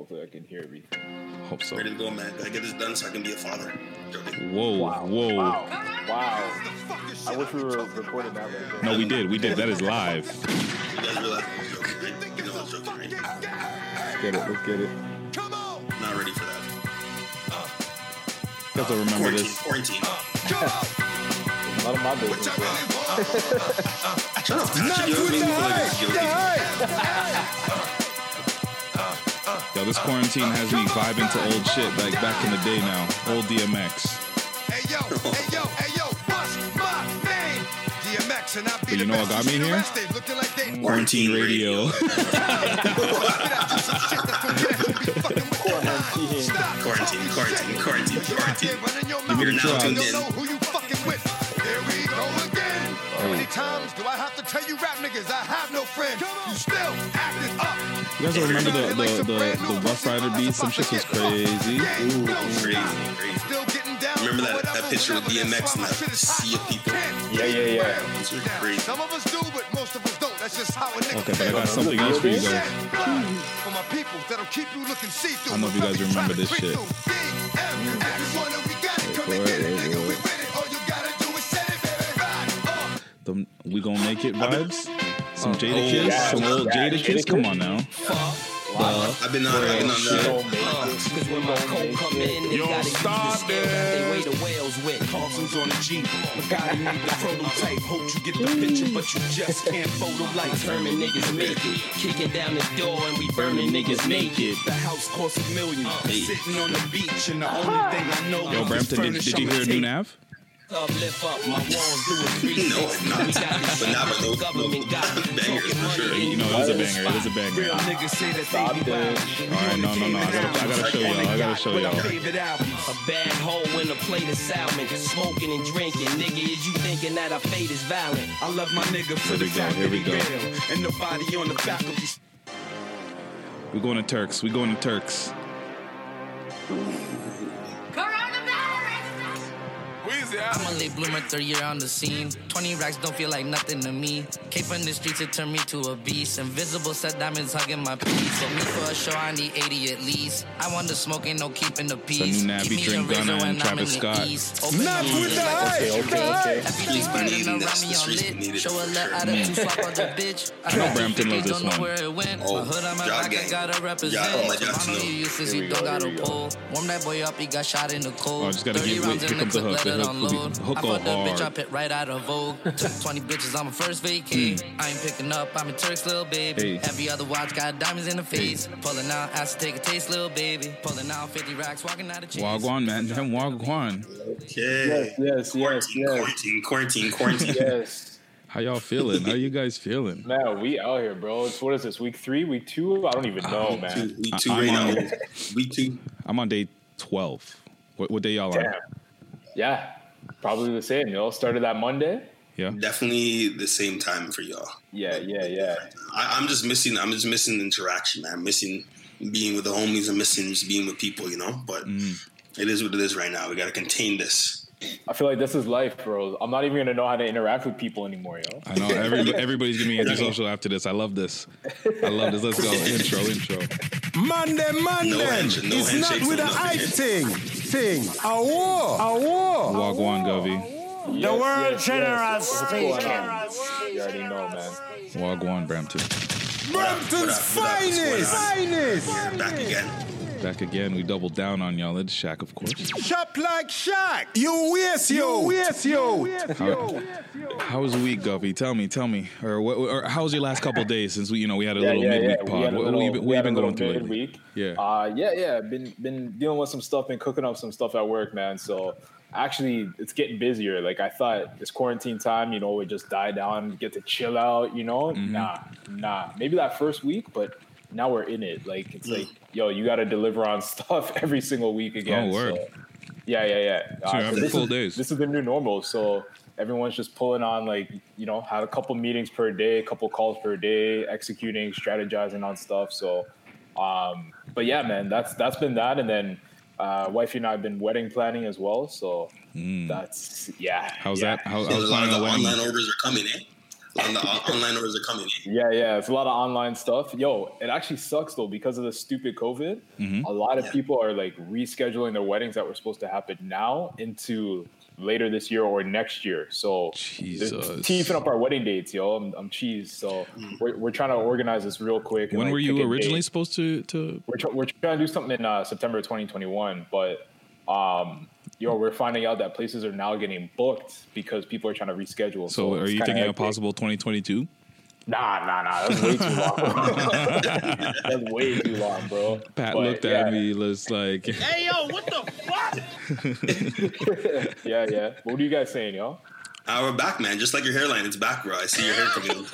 Hopefully, I can hear everything. Hope so. Ready to go, man. Gotta get this done so I can be a father. Joking. Whoa, whoa. Wow. Wow. I wish we were recording that right there. No, we did. We did. That is live. You guys realize I was joking, right? You know I was joking, right? Let's get it. Let's get it. Come on! Not ready for that. You guys will remember Quarantine, this. quarantine. None of my business. bro. Shut up, Tasha. You made me feel like it's joking. Yo, this quarantine has me vibing to old shit like back in the day now. Old DMX. Hey yo, hey yo, hey yo, what's my name? DMX and I be But you know what got me here? rest, they looking like they Quarantine radio. Quarantine. Quarantine, quarantine, quarantine, quarantine. You're now tuned in. know who you fucking with. There we go again. How many times do I have to tell you rap niggas I have no friends? You still acting up. You guys remember the the the, the Ruff Ryder beats? Some shit was crazy. Crazy, crazy. Still getting down Remember that, that picture of whenever, DMX and that my sea of people? Yeah, yeah, yeah. Those are crazy. Some of us do, but most of us don't. That's just how a nigga Okay, but I got something else for you guys. For my people that'll keep you looking see-through. I don't know if you guys remember this shit. Wait, wait, wait, wait. The we gonna make it vibes. Some oh, Jada Oh, Kiss, yeah. some old Yeah, Jadakiss. Come on now. I've been on, I've been on Shit. that. Cause when my cold come in, they Yo, gotta use the stop skill that they weigh the whales with. Parsons on the Jeep. Gotta need the prototype. Hope you get the mm. picture, but you just can't photo like Determined niggas make it. Kicking down the door and we burning niggas naked. The house costs a million. Uh. Sitting on the beach, and the only thing I know Yo, is Brampton, did, furnish did you hear the New tape. Nav? Up, lift up, my walls do a No, 360. not. We got But not with those- government got me bangers, for sure. You in know, it is a the banger. It is a banger. Real niggas say that Stop they be wild. All right, no, no, no. I gotta, I gotta show y'all. I gotta show y'all. A bad hoe in a plate of salmon, smoking and drinking. Nigga, is you thinking that our fate is violent? I love my nigga for the we go, fact here that we he go. real. And nobody on the faculty We going to Turks. We're going to Turks. I'm a late bloomer, third year on the scene. 20 racks don't feel like nothing to me. Came from the streets, it turned me to a beast. Invisible set diamonds hugging my piece. So me for a show, I need 80 at least. I want the smoke, ain't no keeping the peace. new Nappy me Drink a razor Gunna when and I'm Travis in the Scott. east. Open Not my with eyes the like a hype, fish okay, tank. okay. Every Streets day been burning needing around this. me The on streets lit. need it Show a for let sure. out of two swap out the bitch. I I know got Brampton two loves this don't know one. where it went. Oh, My hood on my Jog back, I gang. gotta represent. Yeah, oh my God, I know no. you useless, Here you we don't go, gotta here we go. pull. Warm that boy up, he got shot in the cold. Oh, I just gotta 30 get- rounds wait, in here the comes the clip, hook. let The hook will unload. hook I go fucked that bitch, I hard. pit right out of Vogue. Took 20 bitches on my first vacay. Hmm. I ain't picking up, I'm a Turk's little baby. Hey. Every other watch got diamonds in the face. Pulling out, asked to take a taste, little baby. Pulling out 50 racks, walking out of chains. Wagwan, man. Damn, Wagwan. Okay. Yes, yes, yes, Quarantine, yes. quarantine, quarantine, quarantine. Yes. How y'all feeling? How you guys feeling? Man, we out here, bro. It's what is this? Week three? Week two? I don't even uh, know, Week man. two, week I- two I'm right on- now. Week two. I'm on day 12. What, what day y'all on? Damn. Yeah. Probably the same, Y'all Started that Monday. Yeah. Definitely the same time for y'all. Yeah, yeah, yeah. I, I'm just missing. I'm just missing interaction, man. Missing being with the homies I'm missing just being with people, you know. But mm-hmm. it is what it is right now. We got to contain this. I feel like this is life, bro. I'm not even gonna know how to interact with people anymore, yo. I know every, everybody's gonna be antisocial after this. I love this. I love this. Let's go. Intro, intro. Monday, Monday. No handshake- no it's not with no a nothing. hype thing. Thing. A war. A war. Wagwan, Govey. The world general speaking. You already know, man. Wagwan, Brampton. Brampton's What up, what finest. what? Finest. Back again. Back again. We doubled down on y'all. It's Shaq, of course. Shop like Shaq. You waste you. Waste you. How, how was the week, Govey? Tell me, tell me. Or, what, or how was your last couple days since we, you know, we had a little midweek We pod? had What, little- what, you been- you been going through lately? midweek. Yeah. Uh, yeah, yeah. Been been dealing with some stuff, been cooking up some stuff at work, man. So actually, it's getting busier. Like I thought, this quarantine time, you know, would just die down, get to chill out. You know, Mm-hmm. nah, nah. Maybe that first week, but now we're in it. Like it's like, yo, you got to deliver on stuff every single week again. Oh, word. So, yeah, yeah, yeah. So you're having this full is, days. This is the new normal. So everyone's just pulling on like you know had a couple meetings per day, a couple calls per day, executing, strategizing on stuff. So, um, but yeah, man, that's that's been that, and then uh, wifey and I have been wedding planning as well. So that's yeah. Mm. How's yeah. that? How, So a how's lot of planning the wedding? online orders are coming in. On the on- online orders are coming. Yeah, yeah, it's a lot of online stuff. Yo, it actually sucks though because of the stupid COVID. A lot of Yeah. people are like rescheduling their weddings that were supposed to happen now into later this year or next year. So Jesus. they're teething up our wedding dates, yo. I'm, I'm cheese. So we're, we're trying to organize this real quick. and, When like, were you originally date. supposed to to? We're, tr- we're trying to do something in uh, September 2021, but um, yo, we're finding out that places are now getting booked because people are trying to reschedule. So, are you thinking a possible 2022? Nah, nah, nah. That's way too long. That's way too long, bro. Pat But, looked yeah, at me, was like, Hey yo, what the fuck? Yeah, yeah. What are you guys saying, yo? Uh, we're back, man. Just like your hairline, it's back, bro. I see your hair coming.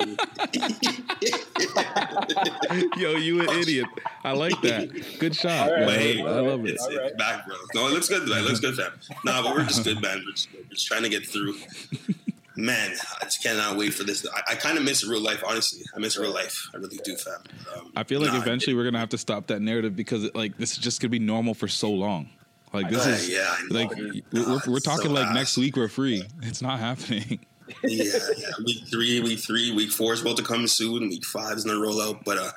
"Yo, you an idiot." I like that. Good shot. All right. Wait, I love it. It's, it's right. back, bro. No, it looks good, man. It looks good, fam. Nah, but we're just good, man. We're just, we're just trying to get through. Man, I just cannot wait for this. I, I kind of miss real life, honestly. I miss real life. I really do, fam. Um, I feel like nah, eventually we're gonna have to stop that narrative because it, like this is just gonna be normal for so long. Like this Uh, is yeah, I know. like Nah, we're, we're, we're talking so like next week we're free. It's not happening. yeah, yeah. Week three, week three, week four is about to come soon. Week five is gonna roll out. But uh,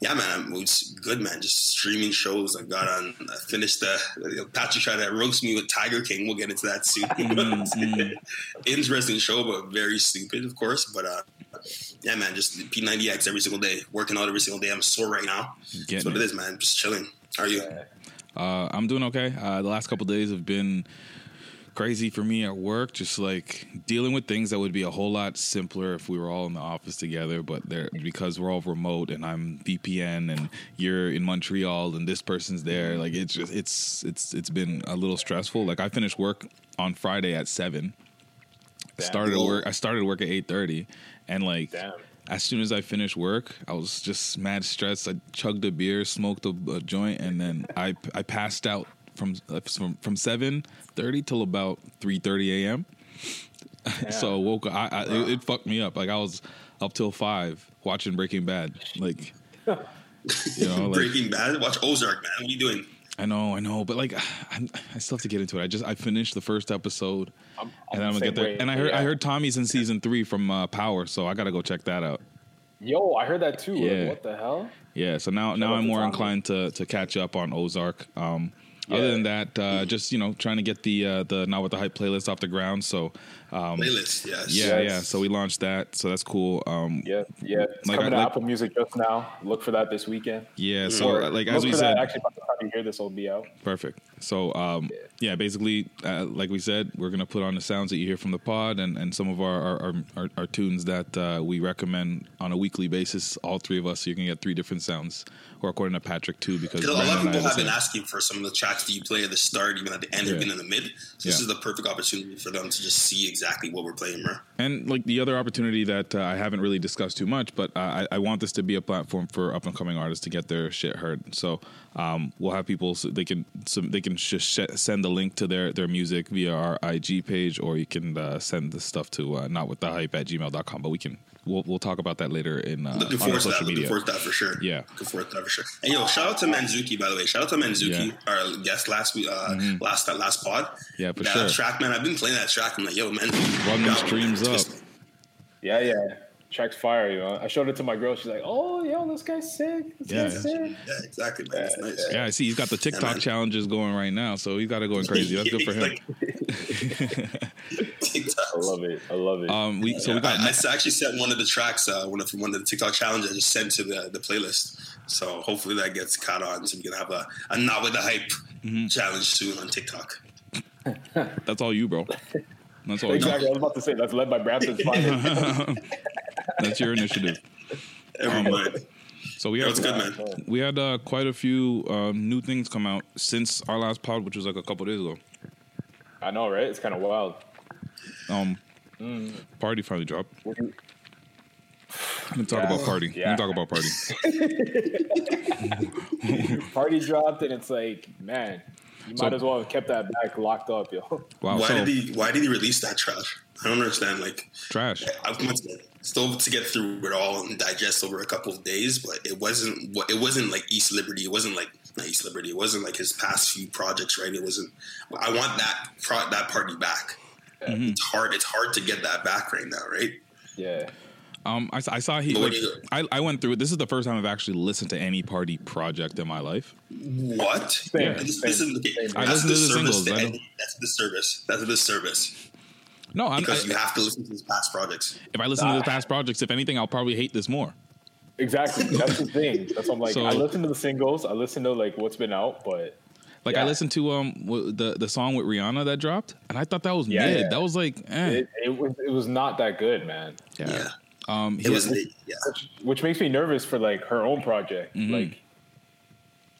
yeah, man, I'm, it's good, man. Just streaming shows. I got on. I finished the. Patrick tried to roast me with Tiger King. We'll get into that soon. Mm-hmm. Interesting show, but very stupid, of course. But uh, yeah, man, just P90X every single day, working out every single day. I'm sore right now. That's Getting what it. it is, man. Just chilling. How are you? Uh, I'm doing okay. Uh, the last couple days have been crazy for me at work, just like dealing with things that would be a whole lot simpler if we were all in the office together. But because we're all remote and I'm VPN and you're in Montreal and this person's there. Like it's just it's it's it's been a little stressful. Like I finished work on Friday at seven. I started work. I started work at eight thirty, and like Damn. As soon as I finished work, I was just mad stressed. I chugged a beer, smoked a, a joint, and then I I passed out from uh, from from seven thirty till about three thirty a.m. so woke. I, I it, it fucked me up. Like I was up till five watching Breaking Bad. Like you know, like Breaking Bad. Watch Ozark, man. What are you doing? I know, I know, but like I'm, I still have to get into it. I just I finished the first episode, I'm, and I'm gonna get there. way, And I heard I heard Tommy's in season three from uh, Power, so I gotta go check that out. Yo, I heard that too. Like, what the hell? Yeah, so now now I'm more Tommy. inclined to to catch up on Ozark. Um, Yeah. Other than that, uh, just you know, trying to get the uh, the not with the hype playlist off the ground. So um, Playlist, yes. yeah, Yes. yeah. So we launched that, so that's cool. Um, Yeah, yeah. It's Like, coming I- to like- Apple Music just now. Look for that this weekend. yeah. So Or like as we said, that, actually, by the time you hear this, will be out. Perfect. So, um, yeah, basically, uh, like we said, we're gonna put on the sounds that you hear from the pod and, and some of our our, our, our, our tunes that uh, we recommend on a weekly basis. All three of us, so you can get three different sounds, or according to Patrick too, because Because a lot of I people have have been same. asking for some of the tracks that you play at the start, even at the end, Yeah. even in the mid. So this Yeah. is the perfect opportunity for them to just see exactly what we're playing, bro. And like the other opportunity that uh, I haven't really discussed too much, but uh, I, I want this to be a platform for up and coming artists to get their shit heard. So um, we'll have people so they can so they can just sh- send the link to their their music via our IG page, or you can uh, send the stuff to uh, not with the hype at gmail.com. But we can we'll we'll talk about that later in uh, Looking forward our to that. social Looking media. forward to that for sure. Yeah. Looking forward to that for sure. And yo, shout out to Manzuki, by the way. Shout out to Manzuki, our guest last week, uh, last that last pod. Mm-hmm. Yeah, for that sure. track, man. I've been playing that track. I'm like, yo, Manzuki. Run them streams up. Yeah, yeah. Track's fire, you know. I showed it to my girl. She's like, "Oh, yo, this guy's sick. This Yeah. guy's sick." Yeah, exactly, man. It's nice. Yeah, I see he's got the TikTok man. challenges going right now, so he's got to going crazy. That's good for him. TikTok. I love it. I love it. Um, we so we got I, I s- actually sent one of the tracks, uh, one of one of the TikTok challenges. I just sent to the, the playlist. So hopefully that gets caught on, so we can have a, a not with the hype Mm-hmm. challenge soon on TikTok. that's all you, bro. That's all you. exactly. I was about to say that's led by Brampton's Fire. That's your initiative. Everybody, So we Yo, had good, man. we had uh, quite a few um, new things come out since our last pod, which was like a couple days ago. I know, right? It's kind of wild. Um, Mm. party finally dropped. What do you- We can talk Yeah. about party. We Yeah. can talk about party. Party dropped, and it's like, man, you So- might as well have kept that back locked up, yo. Wow, why so did he why did he release that trash? I don't understand. Like, trash. I went to, still to get through it all and digest over a couple of days, but it wasn't it wasn't like East Liberty. It wasn't like not East Liberty. It wasn't like his past few projects, right? It wasn't. I want that pro, that party back. Mm-hmm. It's hard. It's hard to get that back right now, right? Yeah. Um, I, I saw he. Like, I, I went through it. This is the first time I've actually listened to any party project in my life. What? Same, This, same, this is, okay, same. I that's listen to the disservice singles, to any- That's the service. That's a disservice No, I'm, because I, you have to listen to his past projects. if I listen to the past projects, if anything, I'll probably hate this more. Exactly. That's the thing. That's what I'm like. So- I listen to the singles. I listen to like what's been out, but Like I Yeah. listened to um the the song with Rihanna that dropped, and I thought that was Yeah, mid. yeah. That was like, eh. it, it was it was not that good, man. yeah. Yeah, Um, he it was. had- Yeah, Which, which makes me nervous for like her own project, Mhm. like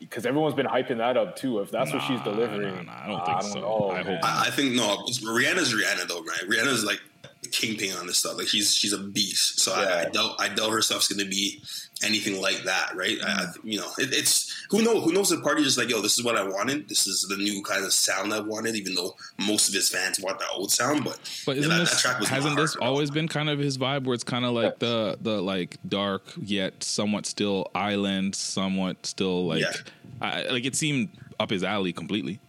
because everyone's been hyping that up too. If that's what she's delivering, nah, nah, I don't think so. know, I hope. I, I think no. Rihanna's Rihanna though, right? Rihanna's like the kingpin on this stuff. Like she's she's a beast. So I, I Yeah. doubt I doubt her stuff's gonna be anything like that, right? I, I, Mm. you know, it, it's who knows who knows the party is like, yo, this is what I wanted. This is the new kind of sound I wanted. Even though most of his fans want the old sound, but But isn't that- this that track was hasn't this hard at all. always been kind of his vibe where it's kind of like the the like dark yet somewhat still island, somewhat still like Yeah. I, like it seemed up his alley completely.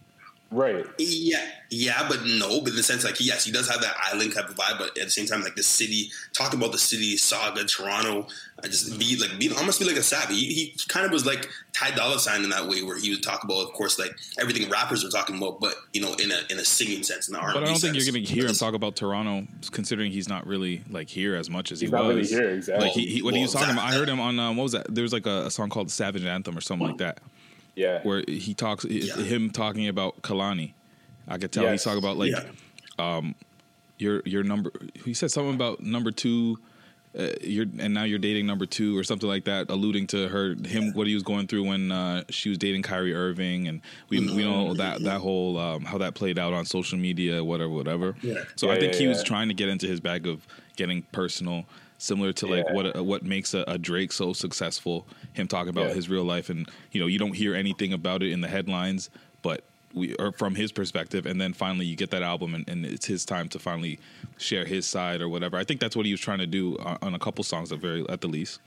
Right? Yeah, yeah, but no. But in the sense, like, yes, he does have that island type of vibe, but at the same time, like the city, talk about the city saga, Toronto, I just be like, be almost be like a savvy. He, he kind of was like Ty Dolla Sign in that way, where he would talk about, of course, like everything rappers are talking about, but you know, in a in a singing sense, in the R&B But I don't think you're going to hear him talk about Toronto, considering he's not really like here as much as He's he not was. really here, exactly. Like he, he when he Well, was talking about, I heard him on um, what was that? There was like a, a song called Savage Anthem or something like that, Yeah, where he talks Yeah. him talking about Kehlani. I could tell he's talking about like yeah. your your number. He said something about number two. Uh, you're and now you're dating number two or something like that, alluding to her him what he was going through when uh, she was dating Kyrie Irving, and we we know that that whole um, how that played out on social media, whatever, whatever. Yeah. So Yeah, I think yeah, he was trying to get into his bag of getting personal, similar to like Yeah. what uh, what makes a, a Drake so successful. Him talking about Yeah. his real life, and you know you don't hear anything about it in the headlines, but we or from his perspective, and then finally you get that album, and, and it's his time to finally share his side or whatever. I think that's what he was trying to do on, on a couple songs at very at the least.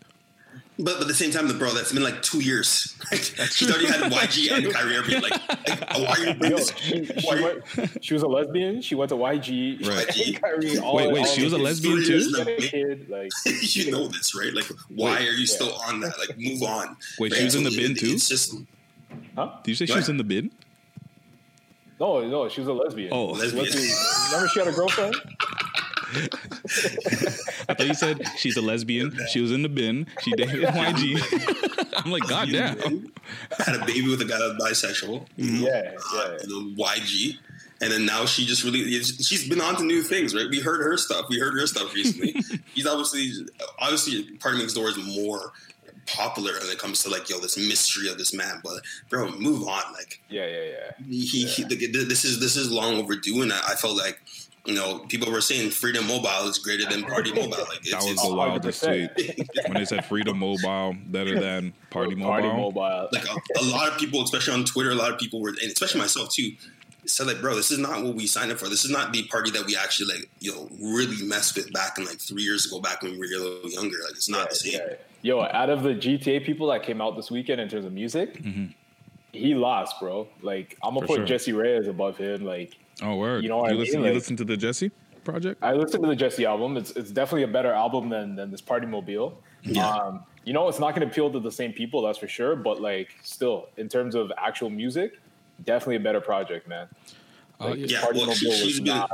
But, but at the same time, the bro, that's been like two years. She's already had YG and Kyrie Irving. Like, like oh, why are you bring Yo, this? she, she, you- went, she was a lesbian. She went to YG. Right. YG. Kyrie, all, Wait, wait, all she was a lesbian too? now. She had a kid, like you know this, right? Like, why Wait. are you Yeah. still on that? Like, move on. Wait, Right? she was in the bin it- too? It's just huh? Did you say she What? was in the bin? No, no, she was a lesbian. Oh. She went Lesbian. remember she had a girlfriend? I thought you said she's a lesbian. She was in the bin. She dated YG. I'm like, God damn. I had a baby with a guy that's bisexual. You know, Yeah, uh, yeah. you know, YG. And then now she just really she's been on to new things, right? We heard her stuff. We heard her stuff recently. He's obviously obviously PartyNextDoor is more popular when it comes to like yo this mystery of this man. But bro, move on. Like Yeah, yeah, yeah. he, he like, this is this is long overdue, and I, I felt like you know people were saying Freedom Mobile is greater than Party Mobile. Like That was the wildest tweet when they said Freedom Mobile better than Party Mobile. Party mobile. like a, a lot of people, especially on Twitter, a lot of people were, and especially myself too, said like, bro, this is not what we signed up for. This is not the party that we actually like, you know, really messed with back in like three years ago, back when we were a little younger. Like, it's not the same. Yeah. Yo, out of the GTA people that came out this weekend in terms of music, mm-hmm. He lost, bro. Like I'm gonna For put sure. Jessie Reyez above him. Like Oh, word. You know what I you listen, mean? You Like- listen to the Jessie project? I listened to the Jesse album. It's it's definitely a better album than than this Party Mobile. Yeah. Um, you know, it's not going to appeal to the same people, that's for sure. But like, still, in terms of actual music, definitely a better project, man. Oh, Like, yeah. Yeah, Party well, she- Mobile she's was been- not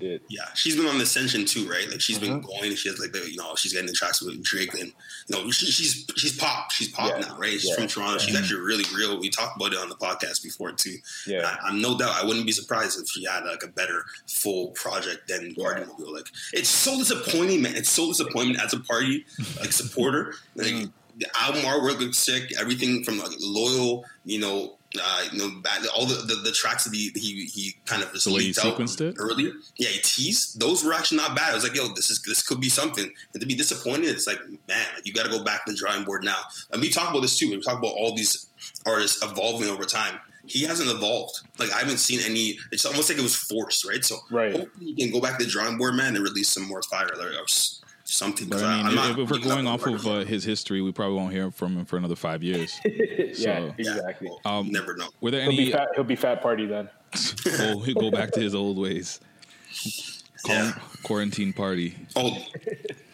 it. Yeah, she's been on the ascension too, right? Like she's been Mm-hmm. going. She has like the, you know, she's getting the tracks with Drake, and you know, she, she's she's pop. She's pop Yeah. now, right? She's Yeah. from Toronto. She's actually really real. We talked about it on the podcast before too. Yeah. I, I'm no doubt. I wouldn't be surprised if she had like a better full project than Yeah. Mobile. Like it's so disappointing, man. It's so disappointing as a party like supporter. Like Mm. the album artwork looks sick. Everything from like loyal, you know. Uh, you know, all the, the, the tracks that he he, he kind of just The leaked out it? earlier. Yeah, he teased. Those were actually not bad. I was like, yo, this is this could be something. And to be disappointed, it's like, man, you got to go back to the drawing board now. And we talk about this too. We talk about all these artists evolving over time. He hasn't evolved. Like I haven't seen any. It's almost like it was forced, right? So Right. hopefully he can go back to the drawing board, man, and release some more fire or, something. But 'Cause I mean, I'm not if, if we're going off of uh, his history, we probably won't hear from him for another five years. yeah, So- Yeah, exactly. Um, never know. Were there He'll be any? fat. He'll be fat party then. He'll, he'll go back to his old ways. Yeah. quarantine party. Oh,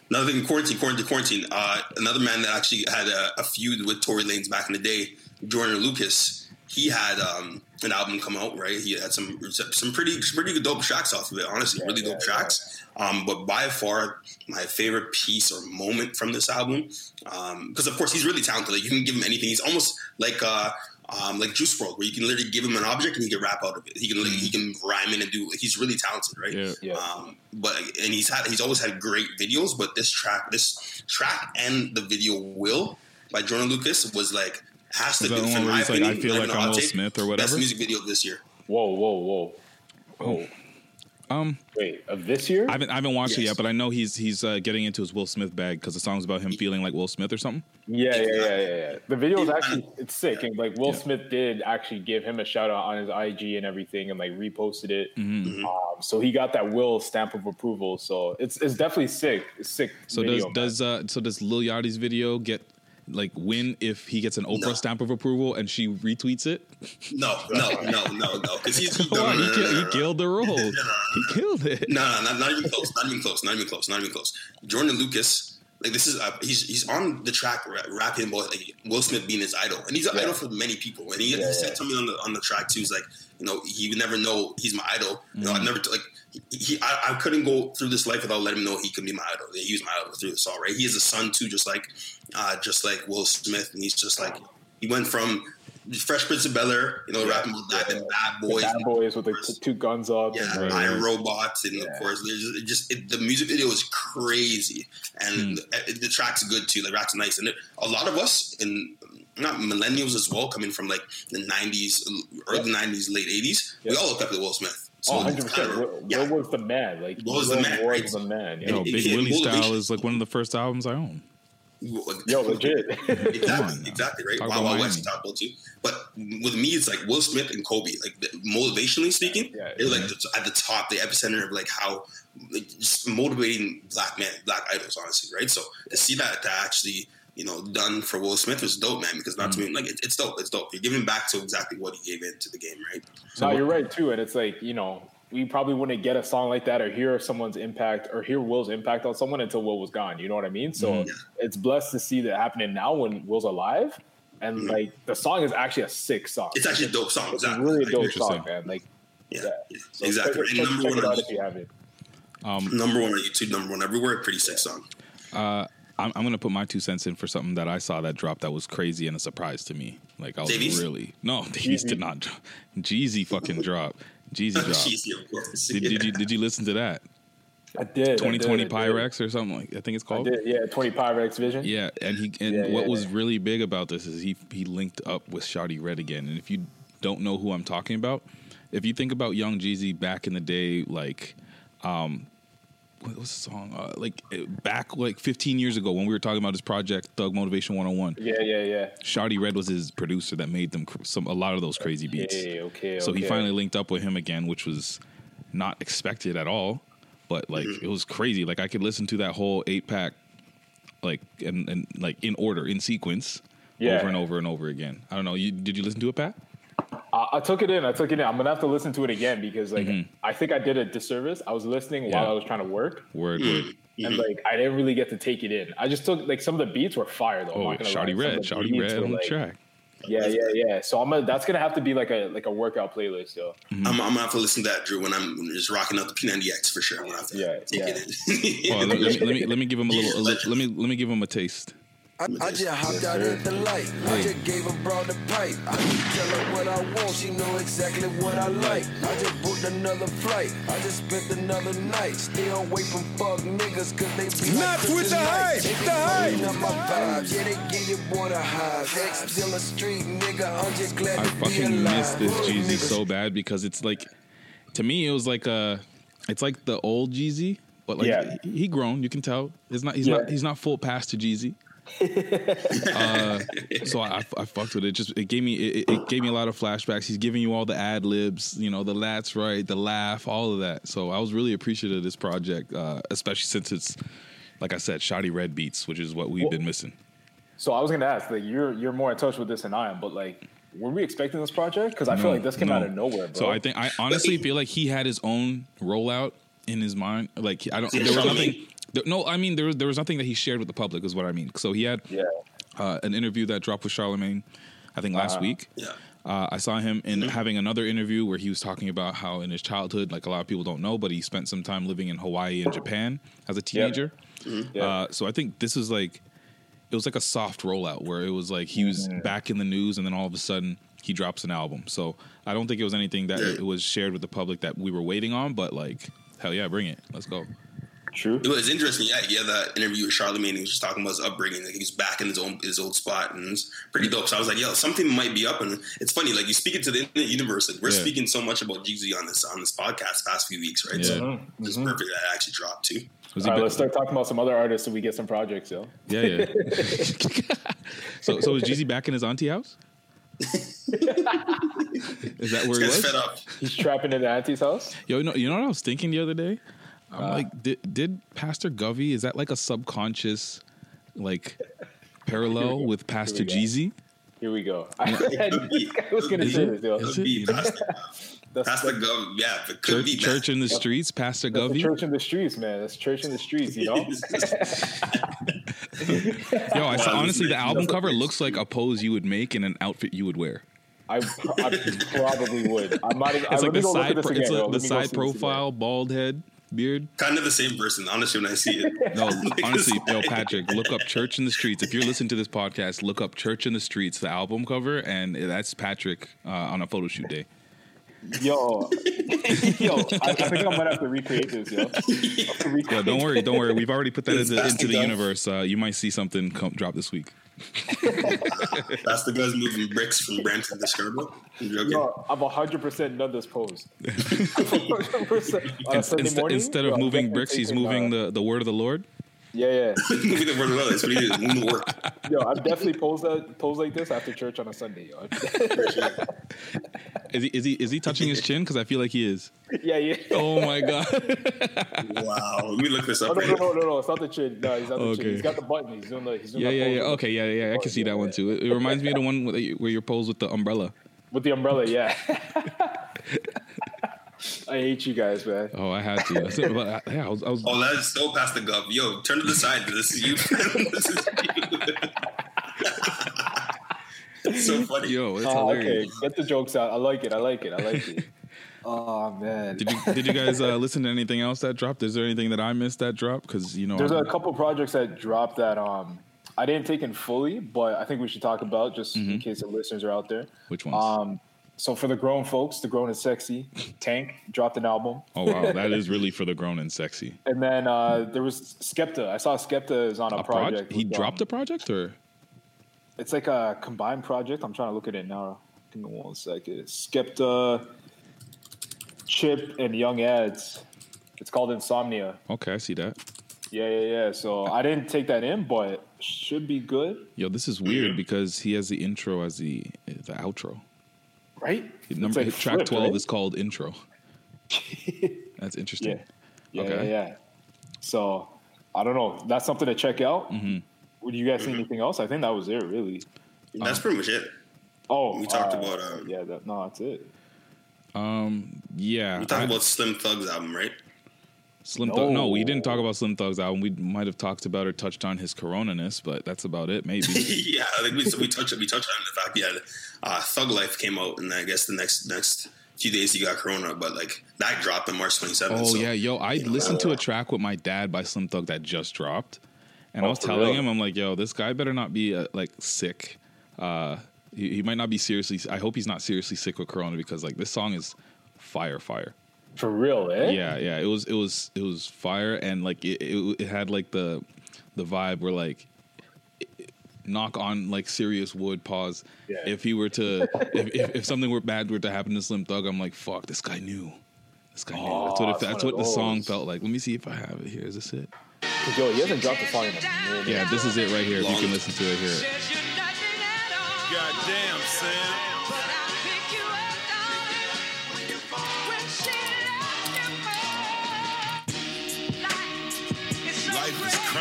Another thing, quarantine, quarantine, quarantine. Uh, another man that actually had a, a feud with Tory Lanez back in the day, Joyner Lucas. He had um, an album come out, right? He had some some pretty pretty good dope tracks off of it. Honestly, really dope tracks. Um, but by far, my favorite piece or moment from this album, because of course he's really talented. Like you can give him anything. He's almost like. Uh, um, like Juice WRLD, where you can literally give him an object and he can rap out of it. He can like, he can rhyme in and do. He's really talented, right? Yeah. Yeah. Um, but and he's had he's always had great videos, but this track, this track and the video "Will" by Joyner Lucas was like has to Is be that the in one where my he's like. I feel like even a I'm Will take, Smith or Best whatever? music video of this year. Whoa, whoa, whoa. Oh, Um, wait, of this year? I haven't I haven't watched it yet, but I know he's he's uh, getting into his Will Smith bag because the song's about him feeling like Will Smith or something. Yeah, yeah, yeah, yeah, yeah. The video is actually it's sick, and like Will Yeah. Smith did actually give him a shout out on his IG and everything, and like reposted it. Mm-hmm. Um, so he got that Will stamp of approval. So it's it's definitely sick. It's sick. So video, man. does does uh, so does Lil Yachty's video get like win if he gets an Oprah No. stamp of approval and she retweets it? No, no, no, no, no, because he's he, no, no, he, no, he killed the role. He killed it. No, no, not, not even close. Not even close. Not even close. Not even close. Joyner Lucas, like this is uh, he's he's on the track ra- rapping about like Will Smith being his idol, and he's an Yeah. idol for many people. And he, he said yeah. something on the on the track too. He's like, you know, he would never know he's my idol. You know, I never like he, he I, I couldn't go through this life without letting him know he could be my idol. He was my idol through this all right. He is a son too, just like uh, just like Will Smith, and he's just like he went from Fresh Prince of Bel Air, you know, rapping about that, and Bad The Boys, bad boys with the t- two guns up. yeah, and, Iron. Robots, and Yeah. of course, there's just, it just it, the music video is crazy, and Hmm. the, the track's good too. The track's nice, and it, a lot of us, and not millennials as well, coming from like the '90s, early '90s, late '80s, we all looked up to Will Smith. So Oh, 100 percent. kind of- Will, yeah, Will was the man. Like Will was the man, was right? the man. Yo, Yeah. it- Big Willie style is like one of the first albums I own. Yo, legit. exactly, now. exactly, right. Talk Wild about Wild Miami. West talk about too. But with me, it's like Will Smith and Kobe. Like motivationally speaking, Yeah, they're like the, at the top, the epicenter of like how like, just motivating black men, black idols, honestly, right? So to see that to actually you know done for Will Smith was dope, man. Because not to me, like it, it's dope, it's dope. You're giving back to exactly what he gave into the game, right? no, you're right too, and it's like you know we probably wouldn't get a song like that or hear someone's impact or hear Will's impact on someone until Will was gone. You know what I mean? So Mm-hmm. it's blessed to see that happening now when Will's alive, and like the song is actually a sick song. It's actually a dope song. It's Exactly. really a dope song, man. Like yeah, yeah. yeah, so exactly. Check, check, number check one on out if you haven't. number one on YouTube, number one everywhere. Pretty sick song. Uh, I'm, I'm gonna put my two cents in for something that I saw that dropped that was crazy and a surprise to me. Like I was Davies? really no, Davies did not. Jeezy fucking drop. Jeezy dropped. Jeez, of course. Did, did you did you listen to that? I did. 2020 Pyrex or something like I think it's I called. did. Yeah, 20 Pyrex Vision. Yeah, and he and Yeah, what yeah, was yeah. really big about this is he he linked up with Shawty Redd again. And if you don't know who I'm talking about, if you think about Young Jeezy back in the day, like um what was the song? Uh, like uh, back like 15 years ago when we were talking about his project Thug Motivation 101. Yeah, yeah, yeah. Shawty Redd was his producer that made them cr- some a lot of those crazy beats. Okay, okay. So he finally linked up with him again, which was not expected at all. But like Mm-hmm. it was crazy. Like I could listen to that whole eight pack, like and and like in order, in sequence, Yeah. over and over and over again. I don't know. You did you listen to it, Pat? I, I took it in. I took it in. I'm gonna have to listen to it again because like I think I did a disservice. I was listening Mm-hmm. Yeah. while I was trying to work, Word, word. and like I didn't really get to take it in. I just took like some of the beats were fire though. Oh, not gonna lie. Shawty Some Red, of the Shawty beats Red were, on the like- track. Yeah, yeah, yeah. So I'm gonna, that's gonna have to be like a like a workout playlist, yo. Mm-hmm. I'm, I'm gonna have to listen to that, Drew, when I'm just rocking out the P90X for sure. I'm gonna have to Yeah, take yeah. it in. Well, let, let me, let me let me give him a little. a let me let me give him a taste. I, I just hopped out at the light. I just gave her broad the pipe. I can tell her what I want. She know exactly what I like. I just booked another flight. I just spent another night. Stay away from fuck niggas cause they be like with the hype, They the hype. burning up my vibes. Yeah, they give your boy the highs. Ex still a street nigga. I'm just glad I to be fucking alive. miss this Jeezy so bad because it's like, to me, it was like a, it's like the old Jeezy, but like Yeah. he, he grown. You can tell. It's not. He's Yeah. not. He's not full pass to Jeezy. uh, so I, I, fucked with it. Just it gave me it, it gave me a lot of flashbacks. He's giving you all the ad libs, you know, the that's right, the laugh, all of that. So I was really appreciative of this project, uh, especially since it's like I said, Shawty Redd beats, which is what we've been missing. So I was gonna ask, like, you're you're more in touch with this than I am, but like, were we expecting this project? Because I feel like this came no. out of nowhere, bro. So I think I honestly feel like he had his own rollout in his mind. Like I don't. There was nothing. There- No, I mean there was there was nothing that he shared with the public is what I mean. So he had Yeah. uh, an interview that dropped with Charlemagne, I think last Uh-huh. week. Yeah. Uh, I saw him in having another interview where he was talking about how in his childhood, like a lot of people don't know, but he spent some time living in Hawaii and Japan as a teenager. Yeah. Uh, so I think this is like it was like a soft rollout where it was like he was back in the news and then all of a sudden he drops an album. So I don't think it was anything that it was shared with the public that we were waiting on, but like hell yeah, bring it. Let's go. True. It was interesting. Yeah, he had that interview with Charlemagne. He was just talking about his upbringing. Like he was back in his own his old spot, and it's pretty dope. So I was like, "Yo, something might be up." And it's funny, like you speak it to the internet universe. Like we're Yeah. speaking so much about Jeezy on this on this podcast past few weeks, right? So Yeah. it's mm-hmm. perfect that it actually dropped too. All right, ba- let's start talking about some other artists so we get some projects, yo. Yeah, yeah. so so is Jeezy back in his auntie house? is that where he This was? fed up. He's trapping in the auntie's house. Yo, you know, you know what I was thinking the other day? I'm Uh. like, did, did Pastor Govey, is that like a subconscious, like, parallel with Pastor go. Jeezy? Here we go. I, I was gonna Is say it? this, yo. Is Could be Pastor, That's, Pastor that's, Gov. Yeah, it could Church, be church in the streets, Pastor that's Govey? church in the streets, man. That's church in the streets, you know. Yo, I saw, honestly, the album cover looks like a pose you would make in an outfit you would wear. I, I probably would. I might. I, It's let like the side, pro- again, it's like the me go see side profile, bald head, beard. kind of the same person. Honestly, when I see it, No, Like, honestly, it's yo, Patrick, look up Church in the Streets. If you're listening to this podcast, look up Church in the Streets, the album cover, and that's Patrick uh, on a photo shoot day. Yo, yo, I, I think I'm gonna have to recreate this, yo. I recreate Yeah, don't worry, don't worry. We've already put that into, into the universe. Uh, you might see something come drop this week. Pastor Gov's moving bricks from Brampton to Scarborough. I'm joking. Yo, I'm 100 percent done this pose. 100%. On a In- Sunday inst- morning, instead of moving bricks, he's moving uh, the, the word of the Lord. Yeah, yeah. moving the word of God. That's what he is. Moving the work. Yo, I'm definitely pose that pose like this after church on a Sunday, yo. Is he is he is he touching his chin? Because I feel like he is. yeah, yeah. Oh my god! Wow. Let me look this Oh, up. no, right no, no, no, no. It's not the chin. No, he's not the Okay. chin. He's got the button. He's doing the. He's doing Yeah, yeah, yeah. Okay, yeah, yeah. I can see that one too. It, it reminds me of the one where you- where you're posed with the umbrella. With the umbrella, yeah. I hate you guys, man. Oh, I had to. I said, but, uh, yeah, I was. I was Oh, that is so past the Gov. Yo, turn to the side. This is you. this is you. It's so funny. yo, it's Oh, okay, hilarious. get the jokes out. I like it. I like it. I like it. Oh man. Did you did you guys uh, listen to anything else that dropped? Is there anything that I missed that dropped? Because you know, There's I'm- a couple projects that dropped that um I didn't take in fully, but I think we should talk about just in case the listeners are out there. Mm-hmm. which ones? Um, so for the grown folks, the grown and sexy, Tank dropped an album, oh wow, that is really for the grown and sexy. and then uh, there was Skepta. I saw Skepta is on a, A project. project? He with, dropped um, a project, or It's like a combined project. I'm trying to look at it now. Give me one second. Skepta, Chip, and Young Adz. It's called Insomnia. okay, I see that. Yeah, yeah, yeah. So I didn't take that in, but should be good, Yo, this is weird because he has the intro as the the outro. Right? Number like track flip, twelve right? is called intro. That's interesting. Yeah, yeah, Okay. yeah, yeah. So I don't know. That's something to check out. Mm-hmm. Would you guys see anything else? I think that was it, really. That's pretty much it. Oh, We talked uh, about, um, yeah. That, no, that's it. Um, yeah. We talked I- about Slim Thug's album, right? Slim Thug. No, we didn't talk about Slim Thug's album. We might have talked about or touched on his coronaness, but that's about it. Maybe. yeah, I think we we touched we touched on the fact yeah, uh, Thug Life came out, and I guess the next next few days he got Corona, but like that dropped on March 27th. Oh so, yeah, yo, I you know, listened to a track with my dad by Slim Thug that just dropped, and I Oh, was telling real? him, I'm like, yo, this guy better not be uh, like sick. Uh, he, he might not be seriously. I hope he's not seriously sick with corona because like this song is fire, fire. For real, eh? Yeah, yeah, it was, it was, it was fire, and like it, it, it had like the, the vibe where like. Knock on like serious wood. Pause. Yeah. If he were to, if, if if something were bad were to happen to Slim Thug, I'm like, fuck, this guy knew. This guy knew. That's what, Oh, it, it's that's what of the song felt like. Let me see if I have it here. Is this it Yo, he hasn't dropped a song in a minute. Yeah, this is it right here. If you can listen to it, hear it. Goddamn, Sam.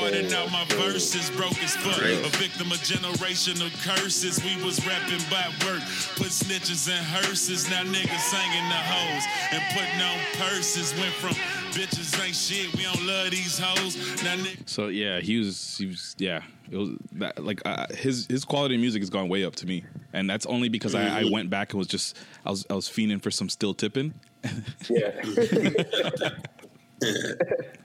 rip hard and now my verses broke as fuck. A victim of generational curses. We was rapping by work, put snitches in hearses. Now niggas singing the hoes and putting on purses. Went from bitches ain't shit. We don't love these hoes. Now niggas. So yeah, he was he was yeah. It was that like uh, his his quality of music has gone way up to me, and that's only because I, I went back and was just I was I was fiending for some still tipping. Yeah.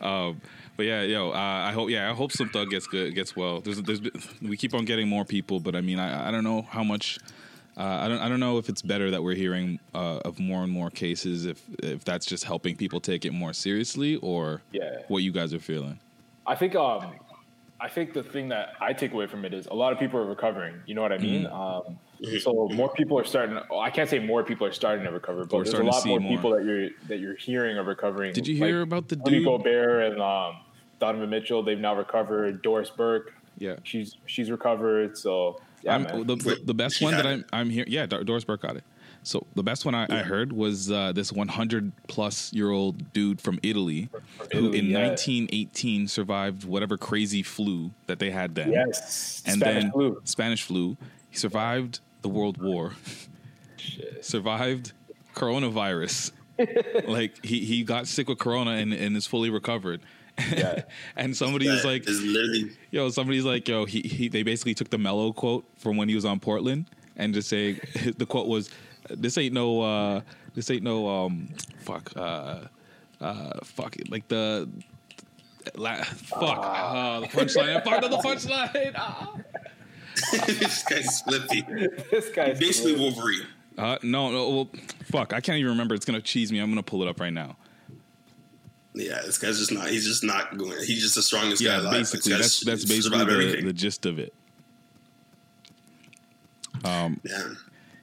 Um, but yeah, yo, uh, I hope yeah, I hope Slim Thug gets good, gets well. There's there's we keep on getting more people, but I mean, I, I don't know how much. Uh, I don't I don't know if it's better that we're hearing uh, of more and more cases. If if that's just helping people take it more seriously, or Yeah. what you guys are feeling. I think um, I think the thing that I take away from it is a lot of people are recovering. You know what I mean? Mm-hmm. Um, so more people are starting. oh, I can't say more people are starting to recover, but We're there's a lot more, more. people that you're that you're hearing are recovering. Did you hear about the Rudy dude? Gobert and um, Donovan Mitchell? They've now recovered. Doris Burke, Yeah, she's she's recovered. So yeah, I'm, the, the, the best one that I'm I'm here. Yeah, Doris Burke got it. So the best one I, I heard was uh, this 100 plus year old dude from Italy, who Italy, in yeah. 1918 survived whatever crazy flu that they had then. yes, and Spanish then flu. Spanish flu. He survived the World War. survived coronavirus. like he, he got sick with corona and, and is fully recovered. Yeah. and somebody was like, yo, somebody's like, yo, he, he they basically took the Melo quote from when he was on Portland and just say the quote was, This ain't no uh this ain't no um fuck uh uh fuck it like the la, fuck uh, the punchline I fucked up the punchline ah. this guy's flippy. This guy's Basically Wolverine. Uh, no, no, well, fuck. I can't even remember. It's gonna cheese me. I'm gonna pull it up right now. Yeah, this guy's just not. He's just not going. He's just the strongest guy Yeah, alive. This basically, guy's that's that's basically the, the gist of it. Um, Yeah.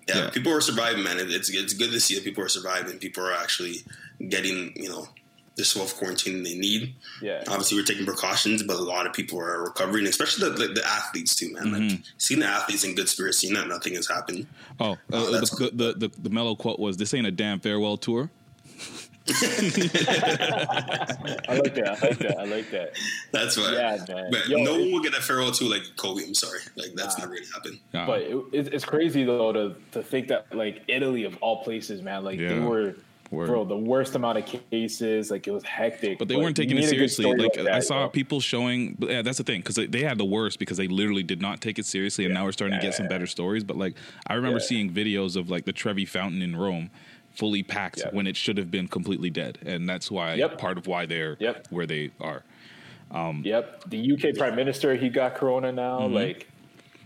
yeah, Yeah. People are surviving, man. It's it's good to see that people are surviving. People are actually getting you know the self quarantine they need. Yeah. Obviously, we're taking precautions, but a lot of people are recovering, especially the, the, the athletes too, man. Mm-hmm. Like seeing the athletes in good spirits, seeing that nothing has happened. oh, Oh, uh, that's the, the, the the Melo quote was, "This ain't a damn farewell tour." I like that. I like that. I like that. That's why. Yeah, man. But Yo, no it- one will get a farewell too like Kobe. I'm sorry, like that's Nah. never gonna happen. Uh, But it, it's it's crazy though to to think that like Italy of all places, man, like they were. Word. Bro, the worst amount of cases, like it was hectic. but they weren't taking it need a good seriously. story Like, I saw know? people showing. but Yeah, that's the thing because they, had the worst because they literally did not take it seriously, and now we're starting to get some better stories. But like, I remember Yeah. seeing videos of like the Trevi Fountain in Rome, fully packed when it should have been completely dead, and that's why Yep. part of why they're Yep. where they are. Yep, the UK Prime Minister he got corona now. Mm-hmm. Like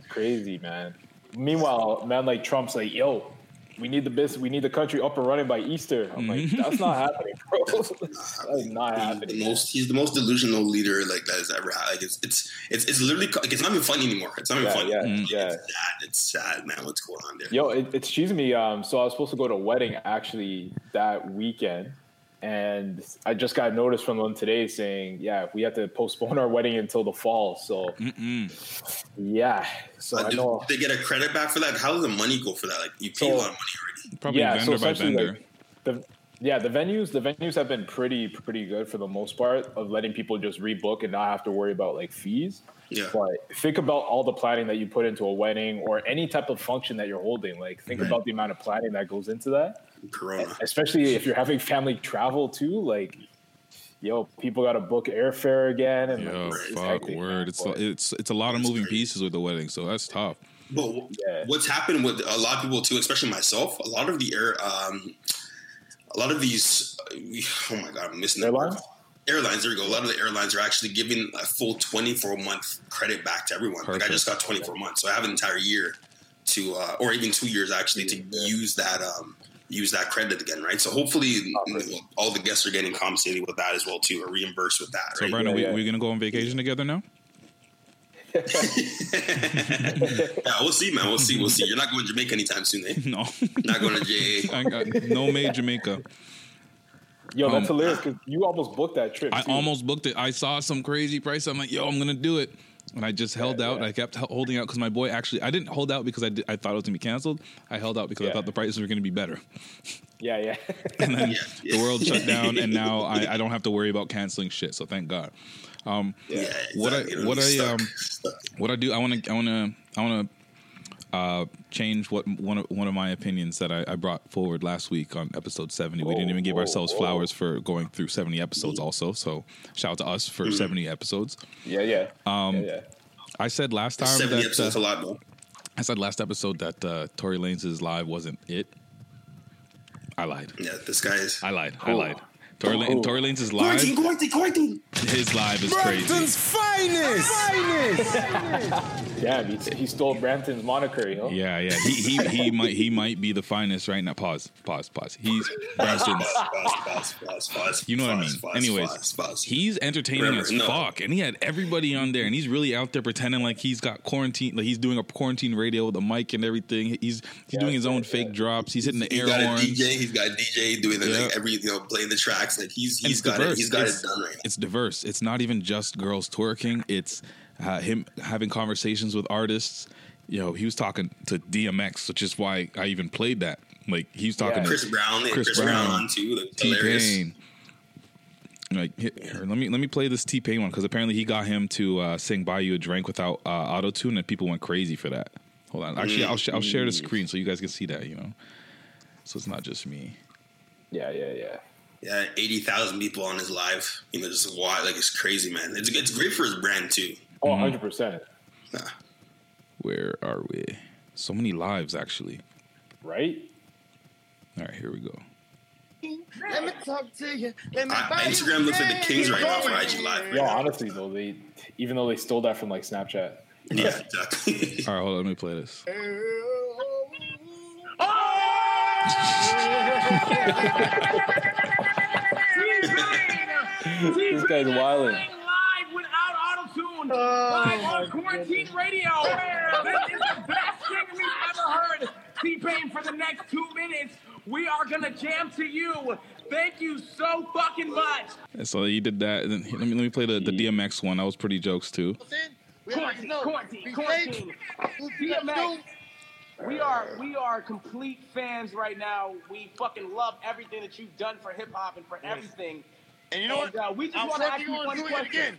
crazy, man. Meanwhile, man like Trump's like, yo, we need the business, we need the country up and running by Easter. I'm like, Mm-hmm. that's not happening, bro. that's not He's happening. the most. He's the most delusional leader like that has ever had. Like it's it's it's, it's literally like it's not even funny anymore. It's not even Yeah, funny. yeah, Mm-hmm. It's sad. It's sad, man. What's going on there? Yo, it, it's cheesing me. Um, so I was supposed to go to a wedding actually that weekend, and I just got notice from them today saying, yeah, we have to postpone our wedding until the fall. So, yeah. So Uh, I know. did they get a credit back for that? How does the money go for that? Like you pay So- a lot of money already. Probably yeah, vendor by vendor. like, the, yeah, the venues, the venues have been pretty, pretty good for the most part of letting people just rebook and not have to worry about like fees. Yeah. But think about all the planning that you put into a wedding or any type of function that you're holding. Like, think Right. about the amount of planning that goes into that. Corona. especially if you're having family travel too. Like, yo, people got to book airfare again, and Yo, like, fuck, word. It's But- it's it's a lot of moving pieces with the wedding, so that's tough. But Yeah. what's happened with a lot of people too, especially myself, a lot of the air, um, a lot of these, oh my god, I'm missing. Airlines? Airlines, there we go. A lot of the airlines are actually giving a full 24 month credit back to everyone. Like I just got 24 months, so I have an entire year to, uh, or even two years actually, to Yeah. use that, um, use that credit again, right? So hopefully, you know, all the guests are getting compensated with that as well too, or reimbursed with that, So, right? Brandon, Yeah, we yeah. we gonna go on vacation together now? yeah, we'll see, man. We'll see. We'll see. You're not going to Jamaica anytime soon, eh? No, Not going to JA. I got no made Jamaica. Yo, that's Um, hilarious because you almost booked that trip. I too. almost booked it. I saw some crazy price. I'm like, yo, I'm gonna do it. And I just held Yeah, out. yeah. I kept holding out because my boy actually. I didn't hold out because I, did, I thought it was gonna be canceled. I held out because I thought the prices were gonna be better. Yeah, yeah. and then Yeah, yeah. the world shut down, and now I, I don't have to worry about canceling shit. So thank God. Um, Yeah, what I exactly. You what I stuck, um stuck. what I do I want to I want to I want to uh, change what one of one of my opinions that I, I brought forward last week on episode seventy. we didn't even give Whoa, ourselves whoa. flowers for going through seventy episodes. Also, so shout out to us for seventy episodes. yeah, yeah. Um, yeah, yeah. I said last time Seventy that episodes uh, a lot though. I said last episode that uh, Tory Lanez's live wasn't it. I lied. Yeah, this guy is. I lied. I lied. Tory, Lane, Cool. Tory Lanez's live. Quarantine, quarantine, quarantine. His live is crazy. Brampton's finest. Damn, he, he stole Brampton's moniker, you know? Yeah, yeah. He he he might he might be the finest right now. Pause. Pause. Pause. He's Brampton's. Pause, pause, pause, pause, You know what I mean. pause, Anyways, pause, pause. he's entertaining Remember, as no. fuck, and he had everybody on there, and he's really out there pretending like he's got quarantine, like he's doing a quarantine radio with a mic and everything. He's he's Yeah, doing his own yeah, fake yeah. drops. He's hitting the He's air got a horns. DJ. He's got a DJ doing the, Yeah. like every you know playing the tracks. Like he's And he's it's got diverse. it. He's got it's, it done right. It's diverse. It's not even just girls twerking. It's uh, him having conversations with artists. You know, he was talking to DMX, which is why I even played that. Like he was talking Yeah. to Chris Brown, Chris Chris, Brown, Brown, on too. Like, T hilarious. Pain. Like here, here, let me let me play this T Pain one because apparently he got him to uh, sing "Buy You a Drink" without uh, auto tune, and people went crazy for that. Hold on, actually, I'll sh- I'll share the screen so you guys can see that. You know, so it's not just me. Yeah, yeah, yeah. Yeah, eighty thousand people on his live. You know, just watch like it's crazy, man. It's it's great for his brand too. Oh, Mm-hmm. 100%. Where are we? So many lives actually. Right? All right, here we go. Let me talk to you. Let me I, buy you Instagram looks like the a kings right now for. IG live. Right Yo, honestly, though, they, even though they stole that from like Snapchat. Yeah, exactly. All right, hold on, let me play this. This guy's wilding. live without auto-tune live on quarantine radio. this is the best thing we've ever heard. T-Pain for the next two minutes. We are gonna jam to you. Thank you so fucking much. And So he did that. And then, let me let me play the, the DMX one. That was pretty jokes too. Quarantine, quarantine, quarantine. DMX. We are we are complete fans right now. We fucking love everything that you've done for hip hop and for everything. And you know And, what? uh, we just I'm want to ask you one it question. again.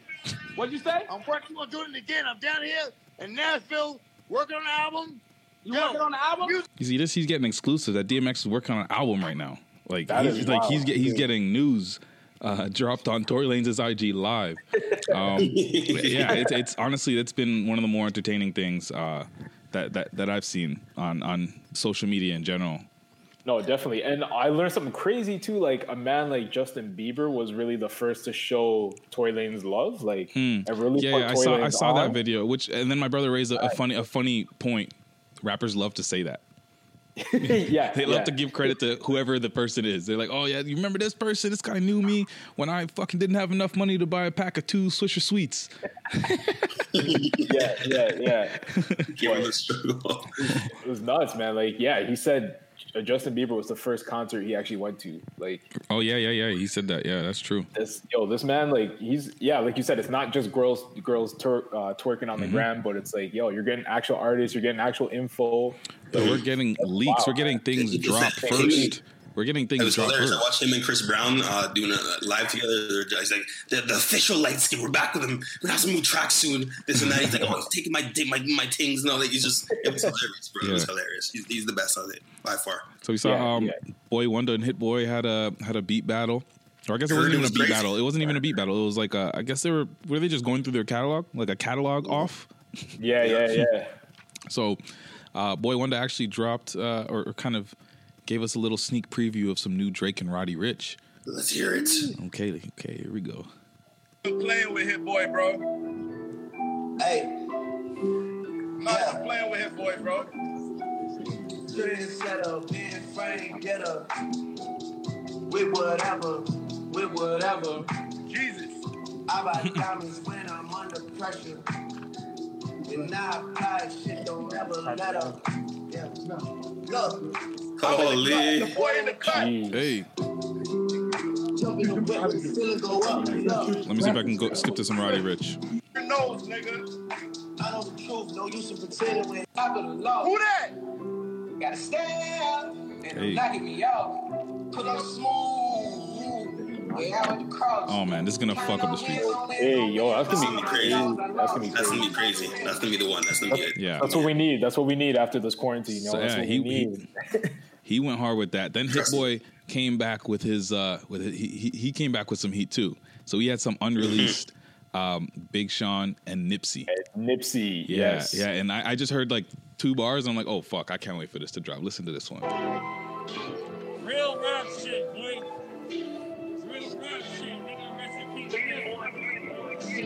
What'd you say? I'm working on doing it again. I'm down here in Nashville working on an album. You Yo, working on the album? music- You see this? He's getting exclusive. That DMX is working on an album right now. Like That he's is like wild, he's get, he's dude. getting news uh, dropped on Tory Lanez's IG live. Um, yeah, it's, it's honestly it's been one of the more entertaining things uh, that, that that I've seen on on social media in general. No, definitely. And I learned something crazy too. Like a man like Justin Bieber was really the first to show Tory Lanez love. Like, and really Hmm. Yeah, yeah, I Tory saw I Lanez saw that video. Which and then my brother raised a, a funny a funny point. Rappers love to say that. yeah, They love yeah. to give credit to whoever the person is. They're like, "Oh yeah, you remember this person? This guy knew me when I fucking didn't have enough money to buy a pack of two Swisher Sweets." yeah, yeah, yeah. Give him the struggle. It was nuts, man. Like, yeah, he said Justin Bieber was the first concert he actually went to. Like, Oh yeah, yeah, yeah. He said that. Yeah, that's true. this, yo, this man, like, he's yeah, like you said, it's not just girls, girls twer- uh, twerking on the Mm-hmm. gram, but it's like, yo, you're getting actual artists, you're getting actual info. But we're getting leaks. We're getting things dropped first. We're getting things. It things was dropped hilarious. I first. watched him and Chris Brown uh, doing a live together. They're just like the, the official light skin. We're back with him. We're gonna have some new tracks soon. This and that. He's like, oh, he's taking my dick, my my tings. No, that. he's just. It was hilarious, bro. It was hilarious. He's, he's the best on it by far. So we saw Yeah, um, yeah. Boy Wonder and Hit Boy had a had a beat battle. Or I guess it wasn't even a beat crazy. battle. It wasn't even a beat battle. It was like a, I guess they were were they just going through their catalog, like a catalog off. Yeah, yeah, yeah. So, uh, Boy Wonder actually dropped uh, or, or kind of gave us a little sneak preview of some new Drake and Roddy Ricch. Let's hear it. Okay, okay, here we go. playing with Hit Boy, bro. Hey, I'm playing with Hit Boy, bro. Trend set up, in frame, get. With whatever, with whatever. Jesus. I buy diamonds when I'm under pressure. And I apply shit, don't ever let up. Yeah, look. Holy. The boy in the cut. Jeez. Hey, Jump in the whip, the ceiling go up. Look. let me see if I can go skip to some Roddy Ricch. Your nose, nigga. I know the truth, no use in pretending when top of the law. Who that? Gotta stand, and Hey. I'm knocking me out. Oh man, this is gonna fuck up the streets. Hey, yo, that's gonna be crazy. That's gonna be That's gonna crazy. be crazy. That's gonna be the one. That's gonna be it. Yeah, That's what we need. That's what we need after this quarantine. Yo. So, That's yeah, what he- we need. he went hard with that. Then Hit Boy came back with his uh with his, he he- he came back with some heat too. So he had some unreleased um Big Sean and Nipsey. Nipsey, Yeah, yes. yeah, and I, I just heard like two bars. And I'm like, oh fuck, I can't wait for this to drop. Listen to this one. Real rap shit, Fuck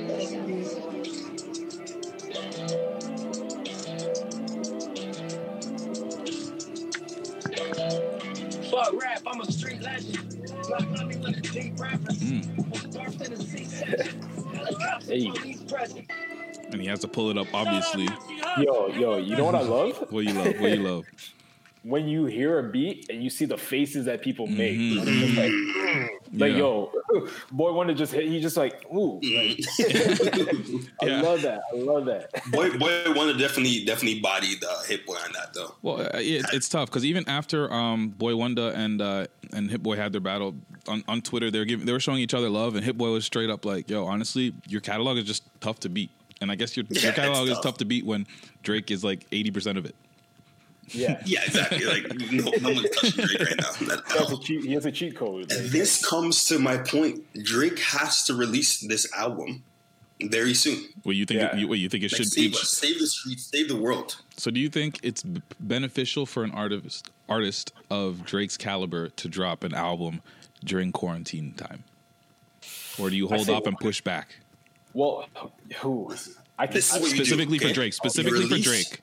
rap, I'm a street legend. Black money with a deep rapper. Birthed mm. in the seats. Police present. And he has to pull it up, obviously. Yo, yo, you know what I love? What you love? What you love? when you hear a beat and you see the faces that people make. Mhm. When it's just like, mm, like Yeah. yo, boy, wanted just hit. He just like, ooh. Like, I love that. I love that. Boy, boy, one definitely definitely bodied uh, Hit Boy on that though. Well, uh, it, it's tough because even after um, Boy Wonder and uh, and Hit Boy had their battle on, on Twitter, they were giving they were showing each other love, and Hit Boy was straight up like, "Yo, honestly, your catalog is just tough to beat." And I guess your, Yeah, your it's catalog is tough. tough to beat when Drake is like eighty percent of it. Yeah, Yeah, exactly. Like no, no one's touching Drake right now. That- he has a cheat. He has a cheat code. And this comes to my point. Drake has to release this album very soon. Well, you think Yeah. you, what you think it Like, should save each, save the streets, save the world. So, do you think it's b- beneficial for an artist artist of Drake's caliber to drop an album during quarantine time, or do you hold say- off and push back? Well, who? I can. This is what you do, Specifically for? Drake. Oh, specifically for Drake.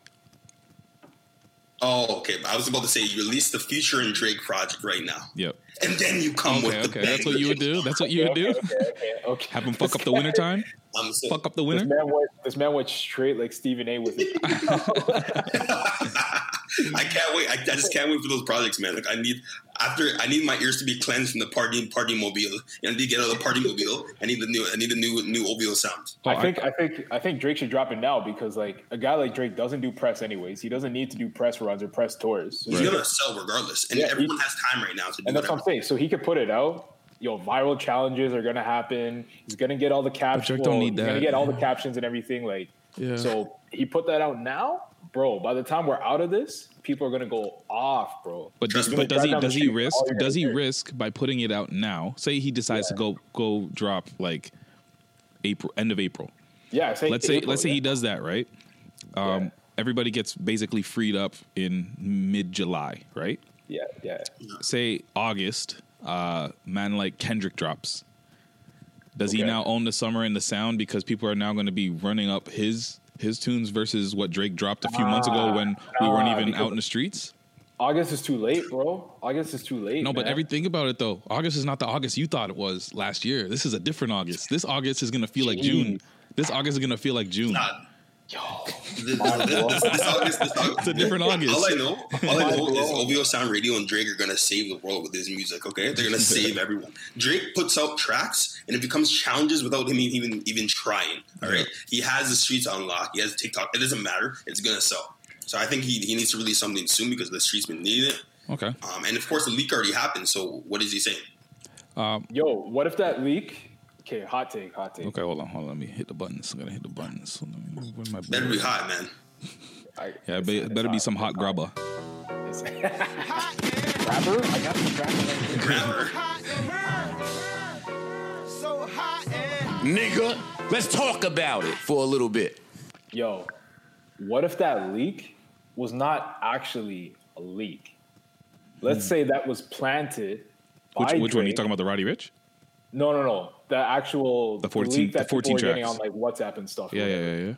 Oh, okay. I was about to say you release the Future and Drake project right now, Yep. and then you come Okay, with the okay. That's what you would do. That's what you would do. okay, okay, okay. Have him fuck up the winter time. I'm saying, Fuck up the This winter. man went. This man went straight like Stephen A. with it. I can't wait. I, I just can't wait for those projects, man. Like I need after I need my ears to be cleansed from the party party mobile. You I need to get out of the party mobile. I need the new. I need a new new OVO sound. Oh, I think I think I think Drake should drop it now because like a guy like Drake doesn't do press anyways. He doesn't need to do press runs or press tours. So He's he gonna sell regardless, and Yeah, everyone he- has time right now to do and that's what. I'm saying. So he could put it out. Yo, viral challenges are gonna happen. He's gonna get all the captions. Drake don't need he's that. gonna get all the captions and everything. Like, Yeah. so he put that out now, bro. By the time we're out of this, people are gonna go off, bro. But does, but does he drive down the does he risk does he risk by putting it out now? Say he decides to go go drop like April end of April. Yeah, say let's say let's say yeah. he does that right. Um, Yeah. Everybody gets basically freed up in mid July, right? Yeah, yeah. Say August, uh, man like Kendrick drops. Does he now own the summer and the sound because people are now going to be running up his his tunes versus what Drake dropped a few months ago Nah, when we weren't even out in the streets? August is too late, bro. August is too late. No, but man. every think about it though. August is not the August you thought it was last year. This is a different August. This August is gonna feel like June. This August is gonna feel like June. Nah. This, this, this, this August, this August, It's a different August. All I know, all I know is OVO Sound Radio and Drake are gonna save the world with his music. Okay, they're gonna save everyone. Drake puts out tracks, and it becomes challenges without him even even trying. All right, he has the streets on lock. He has TikTok. It doesn't matter. It's gonna sell. So I think he, he needs to release something soon because the streets been needing it. Okay. Um, and of course, the leak already happened. So what is he saying? Yo, what if that leak? Okay, hot take, hot take. Okay, hold on, hold on. Let me hit the buttons. I'm gonna hit the buttons. Hold on, where's my Better be hot, man. I, Yeah, it be- it better be some hot grubber. rapper. I got some rapper. Rapper. Nigga, let's talk about it for a little bit. Yo, what if that leak was not actually a leak? Let's hmm. say that was planted. Which by which one? You talking about the Roddy Ricch? No, no, no. The actual The 14 leak the that 14 people are getting tracks. on like WhatsApp and stuff. Yeah, yeah, yeah, yeah.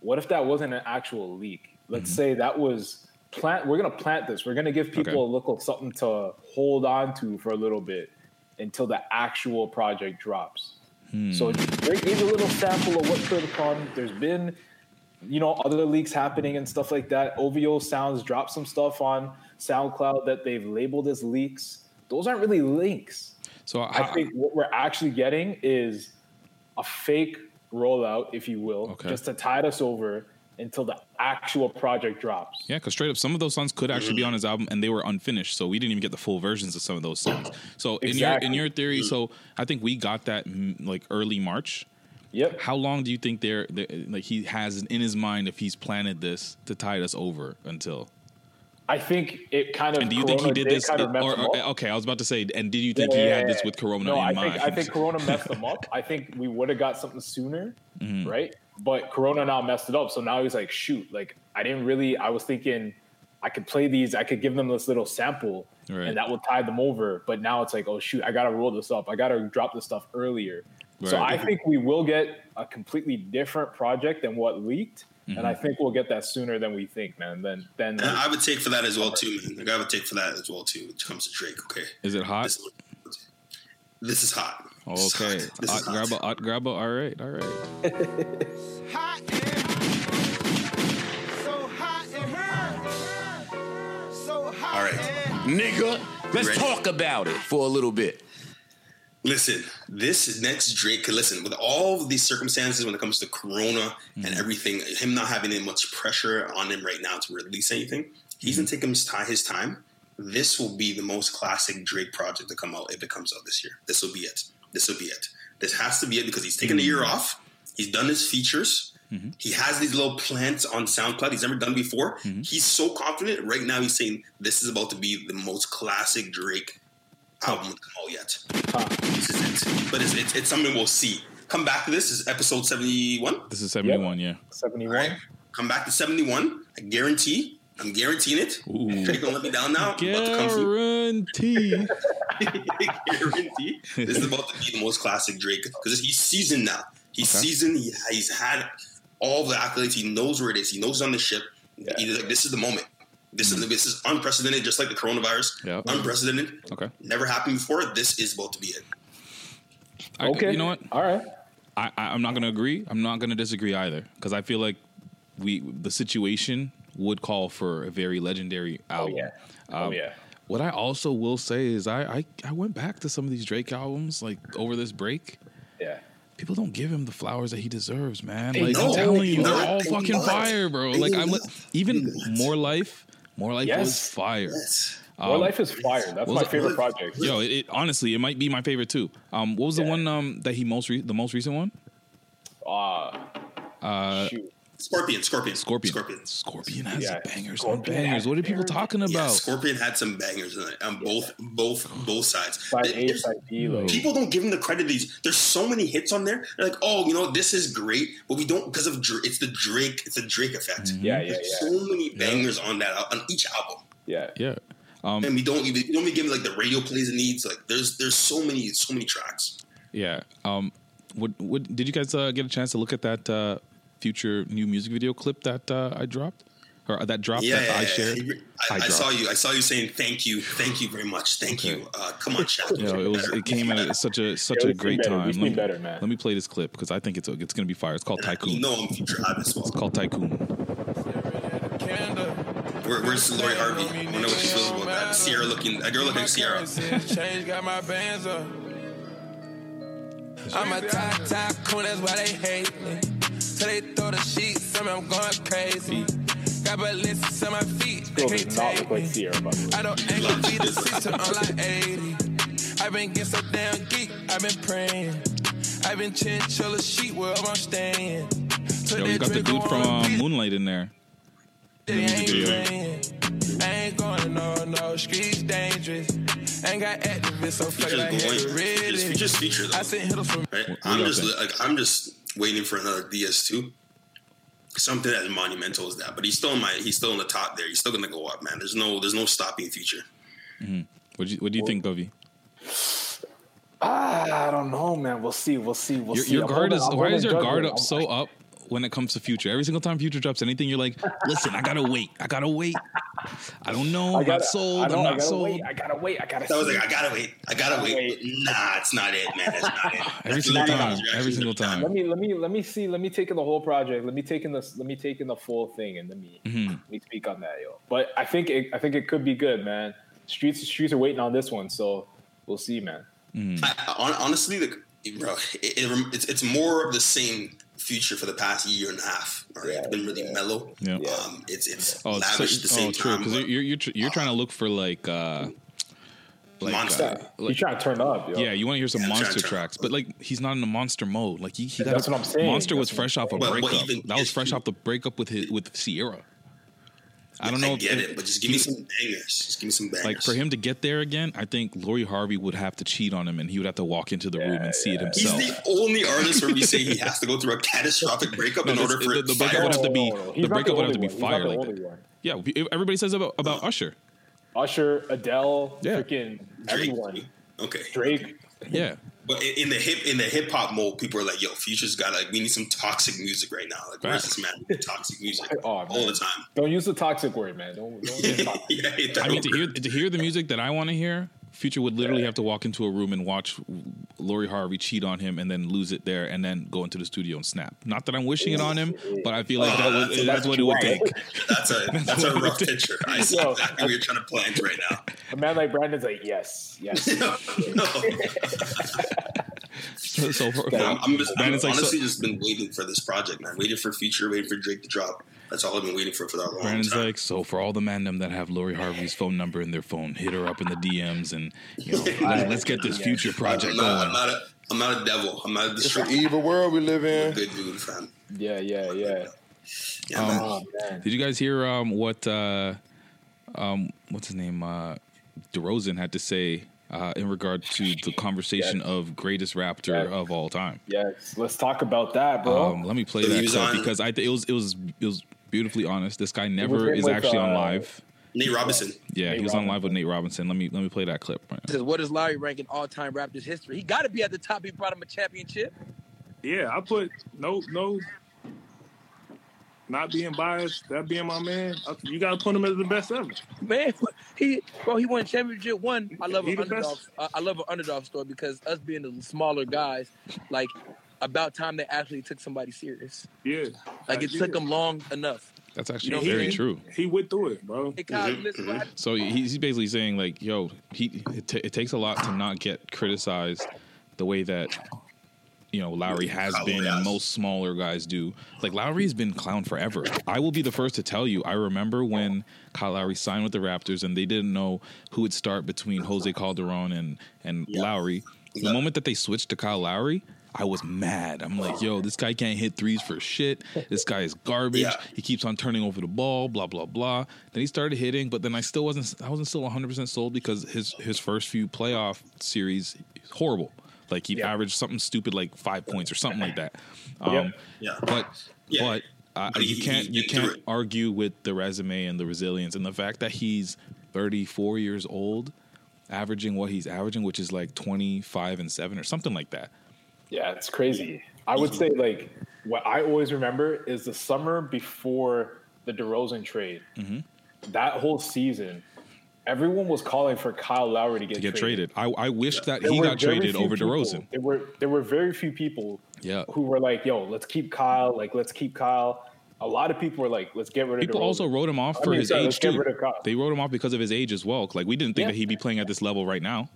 What if that wasn't an actual leak? Let's Mm-hmm. say that was plant. We're gonna plant this. We're gonna give people Okay. a little something to hold on to for a little bit until the actual project drops. Hmm. So Drake gave a little sample of what could have come. There's been, you know, other leaks happening and stuff like that. OVO Sounds dropped some stuff on SoundCloud that they've labeled as leaks. Those aren't really leaks. So I I, think what we're actually getting is a fake rollout, if you will, Okay. just to tide us over until the actual project drops. Yeah, because straight up, some of those songs could actually be on his album, and they were unfinished, so we didn't even get the full versions of some of those songs. So in your in your theory, so I think we got that mm, like early March. Yep. How long do you think they're, they're like he has in his mind if he's planted this to tide us over until? I think it kind of. And do you think he Corona did this? Kind of or, or- okay, I was about to say, and did you think he had this with Corona no, in I mind? think I think Corona messed them up. I think we would have got something sooner, Mhm. right? But Corona now messed it up. So now he's like, shoot, like I didn't really. I was thinking I could play these. I could give them this little sample, Right. and that will tide them over. But now it's like, oh shoot, I got to roll this up. I got to drop this stuff earlier. So I think we will get a completely different project than what leaked. And Mhm. I think we'll get that sooner than we think, man. Then, then And I would take for that as well too, man. Like I would take for that as well too. When it comes to Drake, okay. Is it hot? This, this is hot. This is Okay, hot. This is hot. grab a, hot grab a. All right, all right. All right, Nigga, let's Ready? talk about it for a little bit. Listen, this next Drake. Listen, with all these circumstances when it comes to Corona and mm. everything, him not having any much pressure on him right now to release anything, he's gonna mm. take him his time. His time. This will be the most classic Drake project to come out if it comes out this year. This will be it. This will be it. This has to be it because he's taken a year mm. off. He's done his features. Mm-hmm. He has these little plants on SoundCloud he's never done before. Mm-hmm. He's so confident. Right now, he's saying this is about to be the most classic Drake album to come out yet. This is it. But it's, it's, it's something we'll see. Come back to this. This is episode 71. This is seventy one. Yeah. 71. Come back to 71. I guarantee. I'm guaranteeing it. Drake don't let me down now. I'm about to come through. Guarantee. guarantee. This is about to be the most classic Drake because he's seasoned now. He's Okay. seasoned. He, he's had all the accolades. He knows where it is. He knows on the ship. He's like, this is the moment. This is this is unprecedented, just like the coronavirus. Yeah. Unprecedented. Okay. Never happened before. This is about to be it. I- Okay. You know what? All right. I, I, I'm not going to agree. I'm not going to disagree either because I feel like we the situation would call for a very legendary album. yeah. Oh, Um, yeah. What I also will say is I, I I went back to some of these Drake albums like over this break. Yeah. People don't give him the flowers that he deserves, man. They like I'm don't. telling you, They they're all They fucking don't. fire, bro. They Like I'm don't. even more life. More life Yes. was fire. More Um, Life is fire. That's my was- favorite project. Yo, it, it- honestly, it might be my favorite too. Um, what was the one um that he most re- the most recent one? Uh, Uh, Scorpion, Scorpion, Scorpion. Scorpion. Scorpion has Yeah. bangers Scorpion on bangers. What are people talking Yeah, about? Scorpion had some bangers in it on both both both sides. Side There- A, there's- side B, like- People don't give him the credit. These there's so many hits on there. They're like, oh, you know, this is great, but we don't because of Dra- it's the Drake. It's the Drake effect. Yeah, yeah, There's yeah. So many bangers on that on each album, Yeah. Yeah. Um, and we don't even we don't even give him like the radio plays it needs. Like there's there's so many so many tracks. Yeah. Um, what what did you guys uh, get a chance to look at that uh, future new music video clip that uh, I dropped or that dropped yeah, that yeah, I yeah. shared? I, I dropped. saw you. I saw you saying thank you, thank you very much, thank you. Uh, come on, chat. You know, it was it came at such a such a great time. Let me, better, man. let me play this clip because I think it's it's gonna be fire. It's called You Tycoon. No, I'm future hot as well. It's called Tycoon. Where, where's Lori Harvey? I wonder what she feels about that. Ciara looking, a girl looking like Ciara. Change got my bands up. I'm a top tycoon, that's why they hate me. So they throw the sheets, tell me I'm going crazy. Got ballistics on my feet, they Girl can't does not take look like me. Ciara, by the way. I don't aim to beat the system, I'm like 80. I've been getting so damn geek, I've been praying. I've been chinchilla sheet where I'm staying. So Yo, you got the dude from uh, Moonlight in there. they ain't playing. I ain't going to no, no, streets dangerous. Ain't got activists, so fuck it, I Features hit going. Features, features, feature though. I sent hitters from Right? I'm just like I'm just waiting for another DS2. Something as monumental as that, but he's still in my he's still in the top there. He's still gonna go up, man. There's no there's no stopping future. What do you what do you think, Govey? Ah, I don't know, man. We'll see. We'll see. We'll Your, see. your guard is why is your guard up I'm- so up when it comes to future? Every single time future drops anything, you're like, listen, I gotta wait. I gotta wait. I don't know. I I'm gotta, not sold. I I'm not gotta sold. wait. I gotta wait. I gotta. So I was like, I gotta wait. I gotta wait. Nah, it's not it, man. That's not it. Every That's single time. Every single time. Let me let me let me see. Let me take in the whole project. Let me take in this. Let me take in the full thing, and let me Mhm. let me speak on that, yo. But I think it, I think it could be good, man. Streets streets are waiting on this one, so we'll see, man. Mm. I, honestly, like, bro, it, it, it's it's more of the same Future for the past year and a half. All right, it's been really mellow. Yeah. Um, it's it's Oh, lavish at the same oh, true. time. Because you're you're tr- you're trying to look for like uh, like Monster. uh, He's trying to turn up. Yo. Yeah, you want to hear some Yeah, monster to turn tracks, but like he's not in the monster mode. Like he, he got That's a, what I'm saying. Monster was That's what fresh off a But- but breakup. that was fresh off the breakup with his, with Ciara. I don't know. I if- get if- it, but just give me some bangers. Just give me some bangers. like for him to get there again, I think Lori Harvey would have to cheat on him, and he would have to walk into the room and see it himself. He's the only artist where we say he has to go through a catastrophic breakup in order for the, the breakup fire. would have to be No, no, no. The not the breakup would have to be one. Fire the like only that. one. Yeah, everybody says about, about Usher. Usher, Adele, Yeah. freaking everyone. Okay. Drake. Yeah, But in in the hip in the hip hop mode, people are like, "Yo, Future's got like we need some toxic music right now. Like, where's this man with toxic music Oh, all man. the time?" Don't use the toxic word, man. Don't. don't use toxic. yeah, I mean to hear to hear the music that I want to hear, Future would literally have to walk into a room and watch Lori Harvey cheat on him and then lose it there and then go into the studio and snap. Not that I'm wishing it on him, but I feel like that Oh, would, that's- that's, what it would take. That's a that's, a rough picture. I see Yo. exactly what you're trying to plant right now. A man like Brandon's like, yes, yes. no, no. So, so for, I'm, I'm just, I'm Brandon's like, so- honestly just been waiting for this project, man. Waiting for Future, waiting for Drake to drop. That's all I've been waiting for for that long Brandon's time. like, so for all the mandem that have Lori Harvey's phone number in their phone, hit her up in the DMs and you know, let, us get this future project I'm not, I'm going. not a I'm not a devil. I'm not a It's an destructive. evil world we live in. Good dude, fam. yeah, yeah, yeah. Yeah, Um. Oh man. Did you guys hear um, what uh, um, what's his name uh, DeRozan had to say uh, in regard to the conversation of greatest Raptor of all time? Yes. Let's talk about that, bro. Um, let me play So that clip on- because I th- it was it was it was beautifully honest. This guy never is with, actually on uh, live. Nate Robinson. Yeah, Nate he was on live with Nate Robinson. Let me let me play that clip. Right now. Says, what does Lowry rank in all-time Raptors history? He got to be at the top. He brought him a championship. Yeah, I put no, no, not being biased. That being my man, you got to put him as the best ever. Man, he bro, he won championship one. I love He an the underdog. best. I I love an underdog story because us being the smaller guys, like about time they actually took somebody serious. Yeah, Like it I took them long enough. That's actually You know, very he- true. He went through it, bro. Hey, Kyle, Mhm, listen, mhm. So he's basically saying like, yo, he it, ta it takes a lot to not get criticized the way that you know Lowry has been has. and most smaller guys do. Like Lowry's been clown forever. I will be the first to tell you. I remember when Kyle Lowry signed with the Raptors and they didn't know who would start between Jose Calderon and and Lowry. The Yeah. moment that they switched to Kyle Lowry. I was mad. I'm like, yo, this guy can't hit threes for shit. This guy is garbage. Yeah. He keeps on turning over the ball, blah blah blah. Then he started hitting, but then I still wasn't. I wasn't still 100 percent sold because his his first few playoff series horrible. Like he Yeah. averaged something stupid like five points or something like that. Um, Yep. Yeah. But Yeah. but uh, But you can't you can't it. argue with the resume and the resilience and the fact that he's 34 years old, averaging what he's averaging, which is like 25 and seven or something like that. Yeah, it's crazy. I would say like what I always remember is the summer before the DeRozan trade. Mm-hmm. That whole season, everyone was calling for Kyle Lowry to get, To get traded, I, I wish that There he got traded over people- DeRozan. There were there were very few people Yeah. who were like, "Yo, let's keep Kyle. Like, let's keep Kyle." A lot of people were like, "Let's get rid of." People DeRozan. also wrote him off I for mean, his sorry, age too. rid of Kyle. They wrote him off because of his age as well. Like we didn't think Yeah. that he'd be playing at this level right now.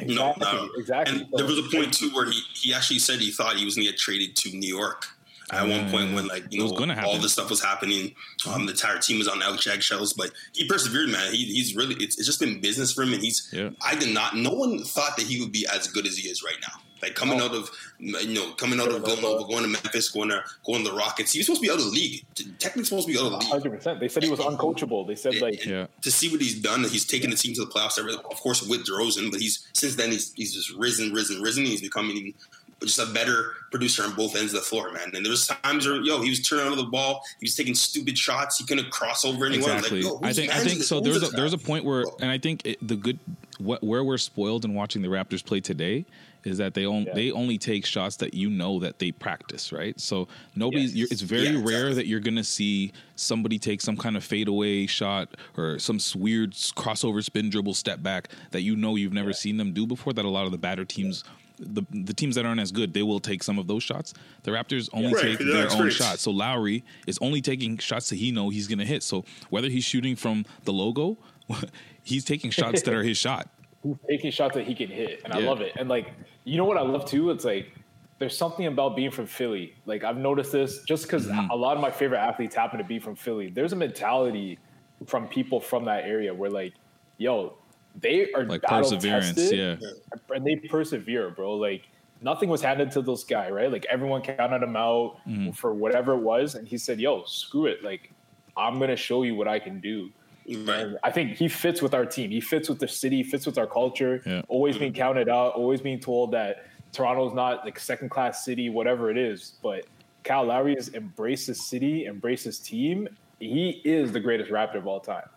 Exactly, no. exactly. And there was a point too where he, he actually said he thought he was gonna get traded to New York. At one point when like you know gonna all happen. this stuff was happening, um, the entire team was on out eggshells, but he persevered, man. He, he's really it's, it's just been business for him, and he's. Yeah. I did not. No one thought that he would be as good as he is right now. Like coming out of you know coming out of Villanova, going to Memphis, going to going to the Rockets. He was supposed to be out of the league. Technically supposed to be out of the league. Hundred percent. They said he was uncoachable. They said like, Yeah. to see what he's done, he's taken the team to the playoffs. Of course, with DeRozan, but he's since then he's he's just risen, risen, risen. He's becoming just a better producer on both ends of the floor, man. And there was times where yo, he was turning over the ball, he was taking stupid shots, he couldn't cross over anyone. Exactly. Like, yo, I think I think so. There's a there's a point where, and I think it, the good what, where we're spoiled in watching the Raptors play today is that they only Yeah. they only take shots that you know that they practice, right? So nobody's. Yes. You're, it's very Yeah, rare exactly. that you're gonna see somebody take some kind of fadeaway shot or some weird crossover spin dribble step back that you know you've never seen them do before. That a lot of the batter teams. The, the teams that aren't as good, they will take some of those shots. The Raptors only Right, take they're their own shots. So Lowry is only taking shots that he know he's going to hit. So whether he's shooting from the logo, he's taking shots that are his shot. he's taking shots that he can hit, and I love it. And like, you know what I love too? It's like there's something about being from Philly. Like I've noticed this just because Mm-hmm. a lot of my favorite athletes happen to be from Philly. There's a mentality from people from that area where like, yo, they are Like battle perseverance, tested, yeah. and they persevere, bro. Like nothing was handed to this guy, right? Like everyone counted him out Mhm. for whatever it was, and he said, "Yo, screw it. Like I'm gonna show you what I can do." And I think he fits with our team. He fits with the city. Fits with our culture. Yeah. Always being counted out. Always being told that Toronto's not like second class city, whatever it is. But Kyle Lowry has embraced his city, embraced his team. He is the greatest Raptor of all time.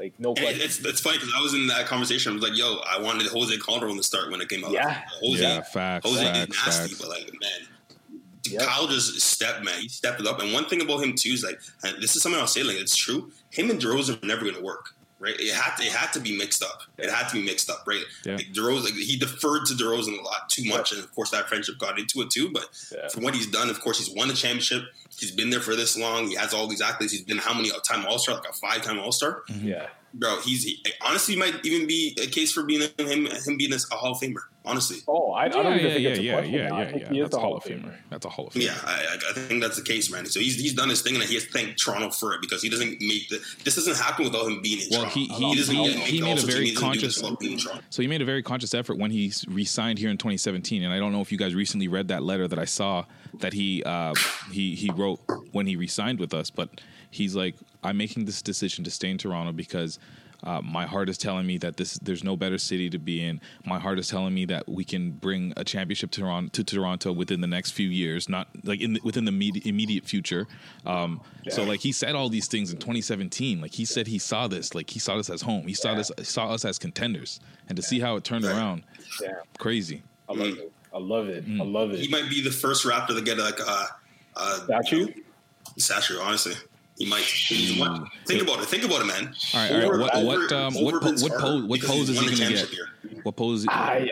Like no Hey, question. it's it's funny because I was in that conversation. I was like, "Yo, I wanted Jose Calderon to start when it came out." Yeah. Jose, Yeah, facts, Jose facts, is nasty, facts. but like, man, Kyle just stepped, man. He stepped it up. And one thing about him too is like, and this is something I'll say, like, it's true. Him and DeRozan are never going to work. Right, it had to. It had to be mixed up. It had to be mixed up, right? Yeah. Like DeRozan, like, he deferred to DeRozan a lot too much, and of course that friendship got into it too. But for what he's done, of course, he's won a championship. He's been there for this long. He has all these accolades. He's been how many uh, time All Star? Like a five time All Star. Mm-hmm. Yeah. Bro, he's he, honestly might even be a case for being him him being a Hall of Famer. Honestly, Oh, I, I don't Yeah, even yeah, think yeah, it's a yeah, question. yeah, now. I yeah, yeah. That's a Hall of Famer. That's a Hall of Famer. yeah, I, I- I think that's the case, man. So he's he's done his thing, and he has to thank Toronto for it because he doesn't make the. This doesn't happen without him being in Well, Toronto. he he, doesn't he, get make he made a very He doesn't do this conscious. without being in Toronto. So he made a very conscious effort when he s- re-signed here in 2017, and I don't know if you guys recently read that letter that I saw that he uh, he he wrote when he re-signed with us. But he's like, I'm making this decision to stay in Toronto because. Uh, my heart is telling me that this there's no better city to be in. My heart is telling me that we can bring a championship to Toronto, to Toronto within the next few years, not like in the, within the immediate, immediate future. Um, So like he said all these things in 2017. Like he said he saw this, like he saw this as home. He saw this saw us as contenders, and to see how it turned around, Yeah. crazy. I love it. I love it. I Mm. love He might be the first Raptor to get like a, a Statue? statue. Honestly, he might. He's one- Think about it. Think about it, man. All right, all right. What over- what um, what po- what Carter pose what pose is he gonna get? here. What pose? I,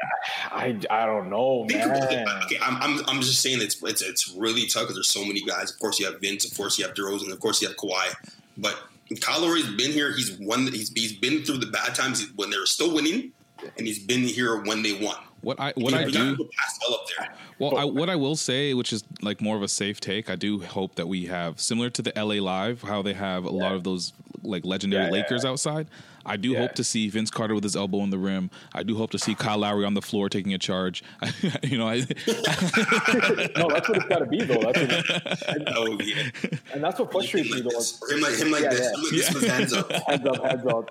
I, I don't know, Think about it. man. Okay, I'm, I'm, I'm just saying it's it's it's really tough because there's so many guys. Of course, you have Vince. Of course, you have DeRozan. Of course, you have Kawhi. But Kyle Lowry's been here. He's won. He's he's been through the bad times when they were still winning, and he's been here when they won. What I what He- I do. got to pass well up there. Well, I, what I will say, which is like more of a safe take, I do hope that we have similar to the LA Live, how they have a lot of those like legendary Yeah, yeah, Lakers outside. I do hope to see Vince Carter with his elbow in the rim. I do hope to see Kyle Lowry on the floor taking a charge. you know, I, no, that's what it's got to be, though. That's what, Oh yeah, and that's what frustrates me, though. or him like him like Yeah, this. yeah. Him like this with hands up. Hands up, hands up.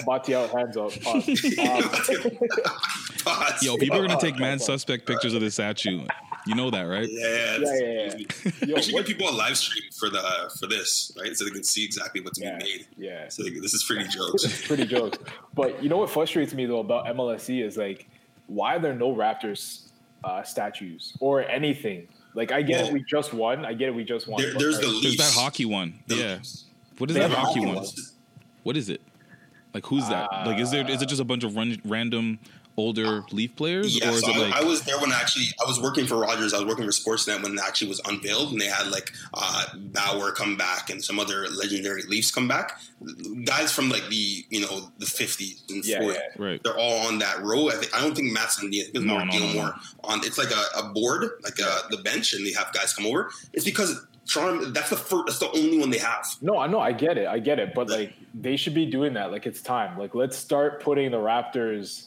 Bati out, hands up. Pause. Um, uh, yo, people are gonna uh, take uh, man suspect pictures of the statue. You know that, right? Yeah, yeah, yeah. yeah. we should give people a live stream for the uh, for this, right? So they can see exactly what's being made. Yeah. So they, this is pretty jokes. It's pretty jokes. But you know what frustrates me though about MLSE is like, why are there no Raptors uh, statues or anything? Like, I get it, we just won. I get it, we just won. there- but, there's like, the There's that hockey one. yeah. What is They that hockey hockey one? one. What is it? Like who's that? like is there is it just a bunch of run, random older Leaf players, Yeah, or is so it like I, I was there when actually I was working for Rogers. I was working for Sportsnet when it actually was unveiled, and they had like uh, Bower come back and some other legendary Leafs come back. Guys from like the you know the fifties and Yeah, 40s. yeah. right? They're all on that row. I, think, I don't think Matt's on the. I it's No, Mark no, no, on. It's like a, a board, like uh the bench, and they have guys come over. It's because Toronto. That's the first. That's the only one they have. No, I know, I get it, I get it, but like they should be doing that. Like it's time. Like let's start putting the Raptors.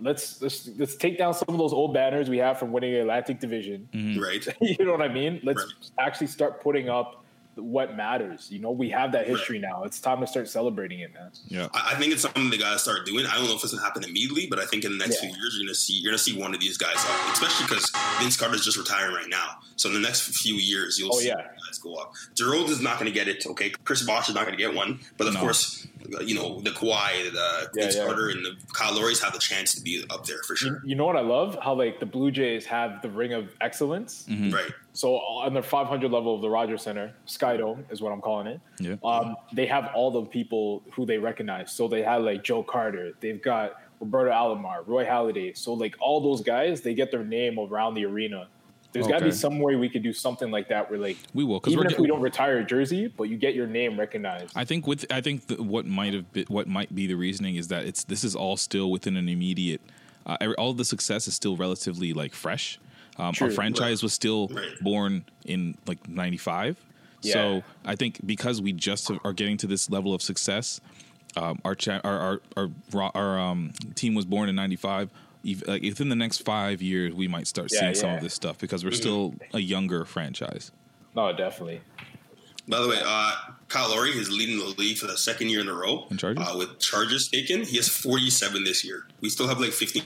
Let's let's let's take down some of those old banners we have from winning the Atlantic Division. Mm-hmm. Right. you know what I mean? Let's actually start putting up what matters. You know, we have that history now. It's time to start celebrating it, man. Yeah. I, I think it's something they got to start doing. I don't know if it's gonna happen immediately, but I think in the next Yeah. few years you're gonna see you're gonna see one of these guys up, especially because Vince Carter's just retiring right now. So in the next few years you'll Oh, see yeah. guys go up. Gerald is not gonna get it. Okay, Chris Bosh is not gonna get one, but of No. course you know the Kawhi, the Yeah, Vince yeah. Carter, and the Kyle Lowry's have the chance to be up there for You, sure. you know what I love? How like the Blue Jays have the ring of excellence. Mm-hmm. Right. So on the 500 level of the Rogers Center, Skydome is what I'm calling it. Yeah. Um, they have all the people who they recognize. So they have like Joe Carter. They've got Roberto Alomar, Roy Halladay. So like all those guys, they get their name around the arena. There's got to be some way we could do something like that where like We will, even if get- we don't retire a jersey, but you get your name recognized. I think with I think the, what might have been, what might be the reasoning is that it's this is all still within an immediate. Uh, every- all of the success is still relatively like fresh. Um, True, our franchise right. was still Right. born in like '95. Yeah. So I think because we just are getting to this level of success, um, our, cha- our our our ro- our um, team was born in '95. Like within the next five years, we might start Yeah, seeing some of this stuff because we're Mhm. still a younger franchise. No, definitely. By the way, uh, Kyle Lowry is leading the league for the second year in a row. In charges? Uh, with charges taken, he has 47 this year. We still have like 50.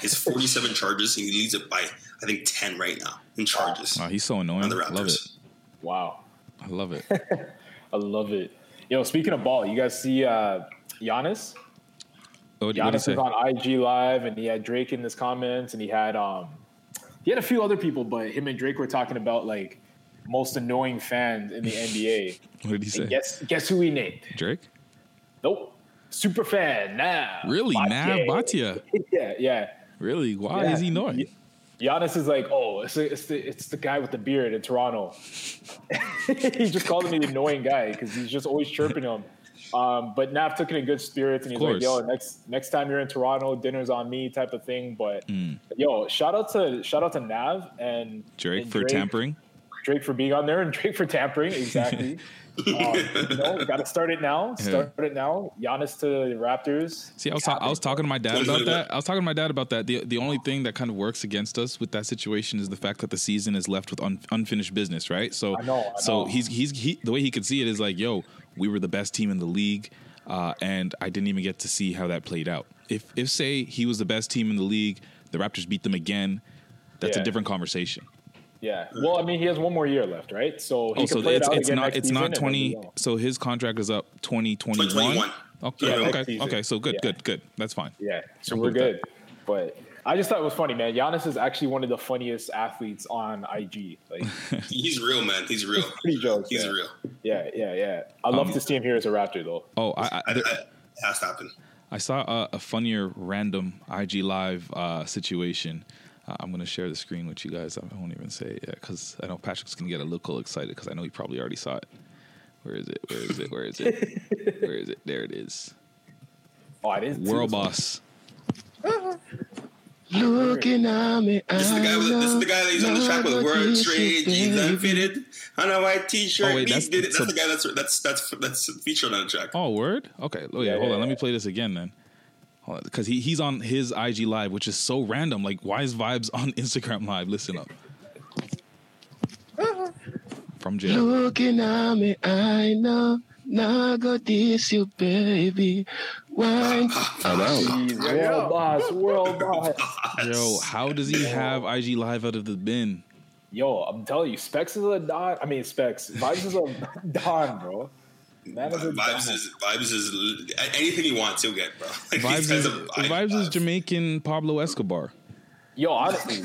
His 47 charges, and he leads it by I think 10 right now in charges. Wow, he's so annoying. on the I love it. Wow. I love it. I love it. Yo, speaking of ball, you guys see uh Giannis? What, what do you Giannis was on IG live and he had Drake in his comments and he had um he had a few other people, but him and Drake were talking about like most annoying fans in the NBA. What did he say? And guess guess who he named? Drake? Nope. Super fan now. Really? Nav Bhatia? yeah, yeah. Really? Why Yeah. is he annoying? Giannis is like, oh, it's the, it's the it's the guy with the beard in Toronto. he just called him the annoying guy because he's just always chirping him. Um, but Nav took it in good spirits and he's like, yo, next next time you're in Toronto, dinner's on me, type of thing. But Mm. yo, shout out to shout out to Nav and Drake and for tampering? Drake for being on there, and Drake for tampering. Exactly. um, you know, we got to start it now. Start it now. Giannis to the Raptors. See, I was, ta- I was talking to my dad about that. I was talking to my dad about that. The the only thing that kind of works against us with that situation is the fact that the season is left with un- unfinished business, right? So, I know, I so he's he's he, the way he could see it is like, yo, we were the best team in the league, uh, and I didn't even get to see how that played out. If if say he was the best team in the league, the Raptors beat them again, that's Yeah. a different conversation. Yeah. Well, I mean, he has one more year left, right? So he Oh, can so play it's it out it's again not next it's not twenty. So his contract is up twenty twenty one. 2021. Okay, Yeah, okay, okay. So good, Yeah. good, good. That's fine. Yeah, so we're cool with good. But I just thought it was funny, man. Giannis is actually one of the funniest athletes on IG. Like, He's real, man. He's real. pretty jokes. He's yeah. real. Yeah, yeah, yeah. I love Um, to see him here as a Raptor, though. Oh, I, I, I, I, it has to happen. I saw a, a funnier random IG live uh, situation. Uh, I'm gonna share the screen with you guys. I won't even say it yet because I know Patrick's gonna get a little excited because I know he probably already saw it. Where is it? Where is it? Where is it? Where is it? There it is. Oh, I didn't. World this boss. Looking at me, This is the guy. With, this is the guy that he's on the track with. Word straight, jeans unfitted, on a white t-shirt. Oh, wait, that's- did. That's so- the guy that's that's that's that's featured on the track. Oh, word. Okay. Oh yeah. Yeah, hold yeah, on. Let me play this again then. Because he, he's on his IG live, which is so random. Like, why is Vybz on Instagram live? Listen up. From jail. Looking at me, I know. Now go diss you, baby. Wine. I'm. Jeez, world boss, world boss. Yo, how does he have IG live out of the bin? Yo, I'm telling you, Specs is a don. I mean, Specs. Vybz is a don, bro. Man is a Vybz don. is Vybz is anything he wants, he'll get, bro. Like, Vybz is, guys are vibe- Vybz is. Jamaican Pablo Escobar. Yo, honestly,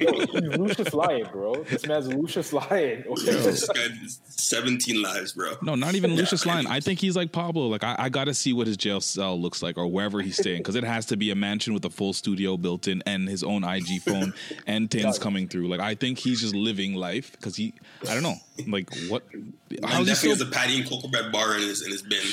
yo, Lucious Lyon, bro. This man's Lucious Lyon. This guy, seventeen lives, bro. No, not even Lucious Lyon. I think he's like Pablo. Like I, I got to see what his jail cell looks like or wherever he's staying because it has to be a mansion with a full studio built in and his own IG phone and tins coming through. Like I think he's just living life because he. I don't know. Like what? And How's he definitely has a patty and cocoa bread bar in his in his bin.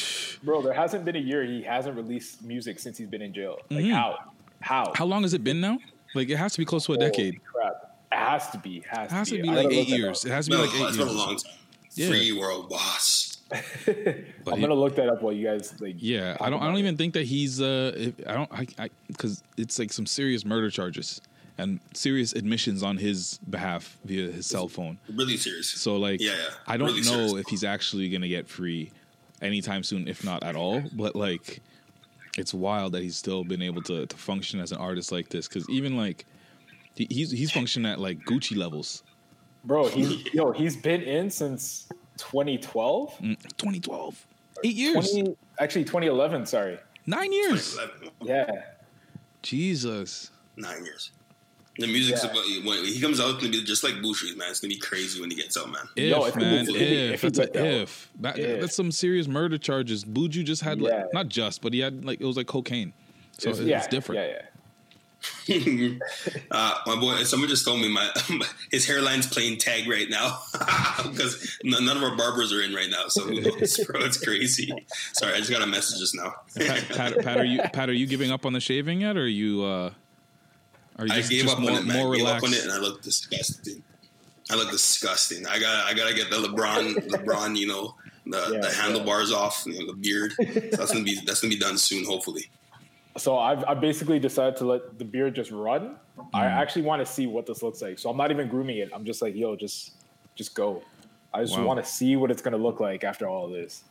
Bro, there hasn't been a year he hasn't released music since he's been in jail. Like Mhm. how? How? How long has it been now? Like it has to be close to a decade. Crap. It has to be. Has, It has to be I like eight years. It has to be No, like eight it's been a years. long time. Yeah. Free world boss. But I'm gonna look that up while you guys like. Yeah, I don't. I don't even think that he's. Uh, if, I don't. I because it's like some serious murder charges and serious admissions on his behalf via his cell phone. Really serious. So like, Yeah, yeah. I don't Really know serious. if he's actually gonna get free anytime soon, if not at all. But like, it's wild that he's still been able to to function as an artist like this. Because even like, he, he's he's functioning at like Gucci levels. Bro, he's yo, he's been in since 2012. Mm, 2012, eight years, 20, actually 2011. Sorry. nine years. Yeah. Jesus. Nine years. The music's Yeah. about when he comes out, it's gonna be just like Buju's, man. It's gonna be crazy when he gets out, man. If Yo, if man, if, if he that's a if. That, If. That's some serious murder charges. Buju just had Yeah. not just, but he had like it was like cocaine. So it's, yeah, different. Yeah, yeah. uh, my boy, someone just told me my his hairline's playing tag right now because none of our barbers are in right now. So who knows, bro? It's crazy. Sorry, I just got a message just now. Pat, Pat, Pat, are you Pat? Are you giving up on the shaving yet, or are you uh, Or you I gave just up more, on it, man. more I gave up on it, and I look disgusting. I look disgusting. I got I gotta get the LeBron LeBron, you know, the, Yeah, the handlebars off, you know, the beard. So that's gonna be that's gonna be done soon, hopefully. So I've, I basically decided to let the beard just run. I Mm. actually want to see what this looks like. So I'm not even grooming it. I'm just like, yo, just just go. I just Wow. want to see what it's gonna look like after all this.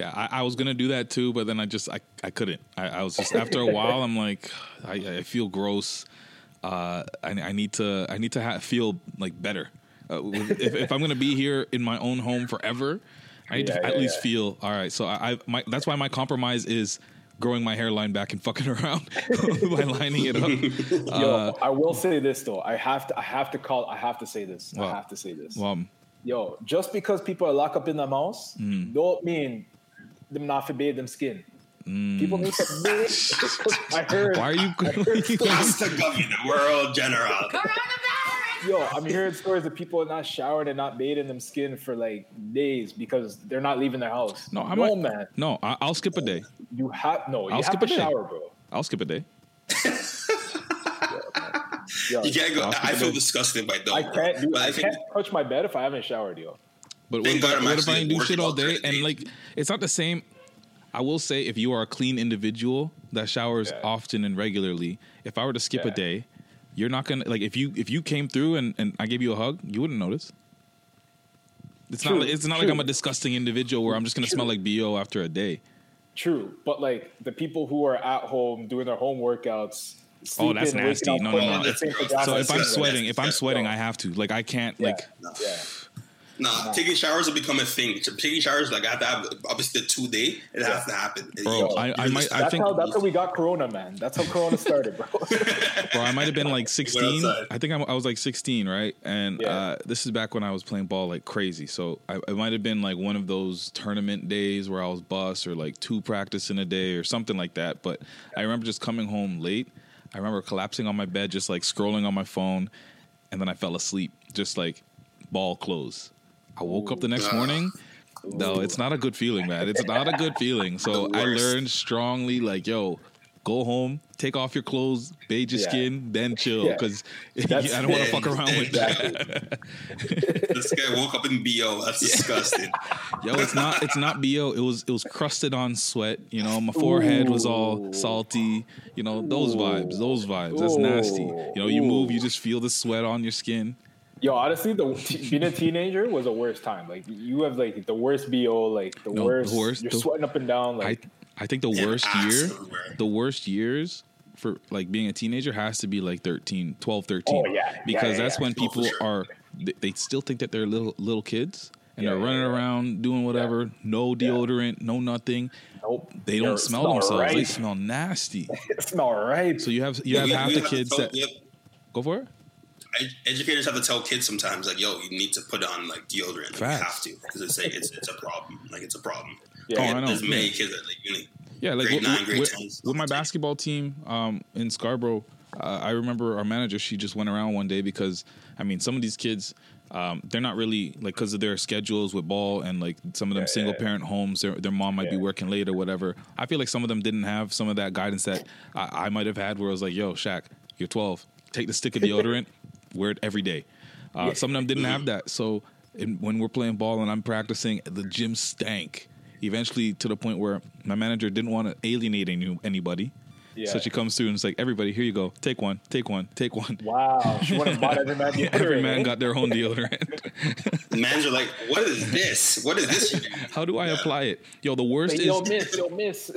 Yeah, I, I was gonna do that too, but then I just I, I couldn't. I, I was just after a while, I'm like, I, I feel gross. Uh, I, I need to I need to ha- feel like better. Uh, if, if I'm gonna be here in my own home forever, I need to Yeah, at yeah, least yeah. feel all right. So I, I my that's why my compromise is growing my hairline back and fucking around by lining it up. Yo, Uh, I will say this though. I have to. I have to call. I have to say this. Well, I have to say this. well, Yo, just because people are locked up in the house, Mm. don't mean them not to bathe them skin. Mm. People need to bathe. I heard. Why are you? I heard That's the government, the world general. Yo, I'm hearing stories of people not showered and not bathing them skin for like days because they're not leaving their house. no, I no might, man. No, I, I'll skip a day. You have no. You I'll have skip to a day. shower, bro. I'll skip a day. Yo, You can't go. I'll skip I a feel disgusted by don't. I can't do. I, I can't touch my bed if I haven't showered, yo. But what Thank if, God I, I'm what if I actually ain't do shit all day? And like, it's not the same. I will say, if you are a clean individual that showers Yeah. often and regularly, if I were to skip a day, you're not gonna like if you if you came through and, and I gave you a hug, you wouldn't notice. It's True, not. It's not like. I'm a disgusting individual where I'm just gonna smell like bo after a day. True, but like the people who are at home doing their home workouts. Oh, that's nasty. up, No, no, no. on the same pajamas So if I'm sweating, if I'm sweating, I have to. Like I can't. Yeah, Like yeah. Nah, taking showers will become a thing. Taking showers, like I have to have obviously the two day. It has to happen. Bro, Yo, I- I might- just- I That's think- how that's how we got Corona, man. That's how Corona started, bro. bro, I might have been like 16. I think I'm, I was like 16, right? And Yeah. uh, this is back when I was playing ball like crazy. So I, it might have been like one of those tournament days where I was bus or like two practice in a day or something like that. But I remember just coming home late. I remember collapsing on my bed, just like scrolling on my phone, and then I fell asleep, just like ball closed. I woke up the next morning. No, it's not a good feeling, man. It's not a good feeling. So I learned strongly, like, yo, go home, take off your clothes, bathe your Yeah. skin, then chill. Because That's- I don't want to fuck around with that. this guy woke up in bo. That's disgusting. Yo, it's not it's not bo. It was it was crusted on sweat. You know, my forehead was all salty. You know, those vibes, those vibes. That's nasty. You know, you move, you just feel the sweat on your skin. Yo, honestly, the being a teenager was the worst time. Like you have like the worst bo, like the No, the worst. worst- You're the- sweating up and down. Like I think the Yeah, worst year, everywhere. the worst years for like being a teenager has to be like 13, 12, 13. Oh, yeah. Yeah, Because yeah, that's yeah. when Oh, people sure. are they, they still think that they're little little kids and Yeah, they're running yeah. around doing whatever, no deodorant, no nothing. nope, They don't Yo, smell themselves. They smell nasty. It smell right. So you have you Yeah, have we- half we the have kids that we go for it. Ed- educators have to tell kids sometimes, like, "Yo, you need to put on like deodorant. Like, you have to because it's like it's, it's a problem. Like it's a problem. Yeah. Like, Oh, I know. There's many Yeah. kids that like you know, Yeah, like grade with, nine, grade with- 10. with my basketball team um, in Scarborough, uh, I remember our manager. She just went around one day because I mean, some of these kids, um, they're not really like because of their schedules with ball and like some of them Yeah, single yeah. parent homes. Their their mom might be working late or whatever. I feel like some of them didn't have some of that guidance that I, I might have had. Where I was like, "Yo, Shaq, you're 12. Take the stick of deodorant, wear it every day." Uh, Some of them didn't have that. So in, when we're playing ball and I'm practicing, the gym stank. Eventually, to the point where my manager didn't want to alienate any, anybody. Yeah. So she comes through and it's like, everybody, here you go. Take one, take one, take one. Wow, she went and bought every man. Every man got their own deodorant. the mans are like, "What is this? What is this?" How do I apply it? Yo, the worst Like, is yo, miss, yo, miss.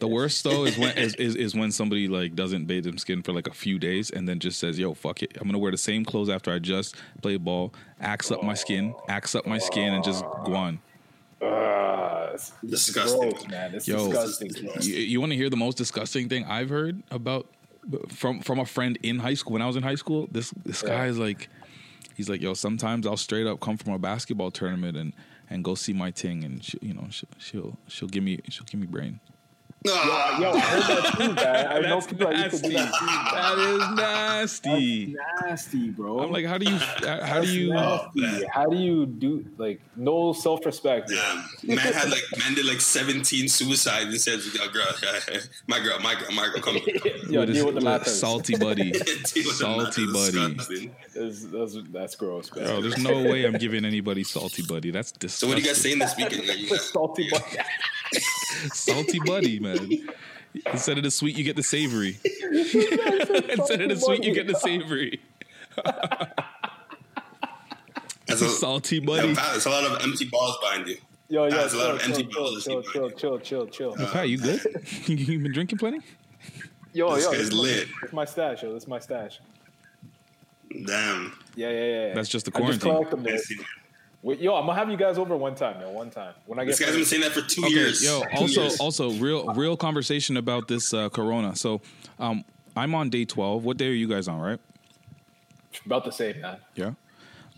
the worst though is when is, is, is when somebody like doesn't bathe their skin for like a few days and then just says, "Yo, fuck it, I'm gonna wear the same clothes after I just played ball, axe up my skin, axe up my skin, and just go on." Uh, it's Disgusting. gross, man. It's Yo, disgusting. You, you want to hear the most disgusting thing I've heard about from from a friend in high school when I was in high school? This this Yeah. guy is like, he's like, yo, sometimes I'll straight up come from a basketball tournament and and go see my ting, and she, you know she'll, she'll she'll give me she'll give me brain. Yo, yo, ah. I heard that too, man. I know That's people that used to do that too. That is nasty. Nasty, bro. I'm like, how do you? How do you? Nasty. Oh, how do you do like no self respect? Yeah, man had like man did like 17 suicides and said, "Yo, girl, my girl, my girl, my girl, come on." Yo, With deal with the with matters. salty buddy, Deal with the salty buddy. That's, that's, that's gross, man. Bro, there's no way I'm giving anybody salty buddy. That's disgusting. So disgusting. what are you guys saying this weekend? Like, salty buddy. salty buddy, man. Instead of the sweet, you get the savory. Instead of the sweet, you get the savory. That's a, salty buddy. Pat, there's a lot of empty balls behind you. Yo, yo, That's a lot chill, of empty chill, balls. chill, chill, chill, chill, chill, chill. Pat, you good? you been drinking plenty? Yo, This yo, guy's this lit. This is my stash, yo. This is my stash. Damn. Yeah, yeah, yeah. That's just the I just quarantine. collect there. Wait, yo, I'm gonna have you guys over one time, yo. One time when I get. This guy's been saying that for two Okay, years. yo. Two Also, years. also, real, real conversation about this uh, Corona. So, um, I'm on day 12. What day are you guys on? Right? about the same, man. Yeah.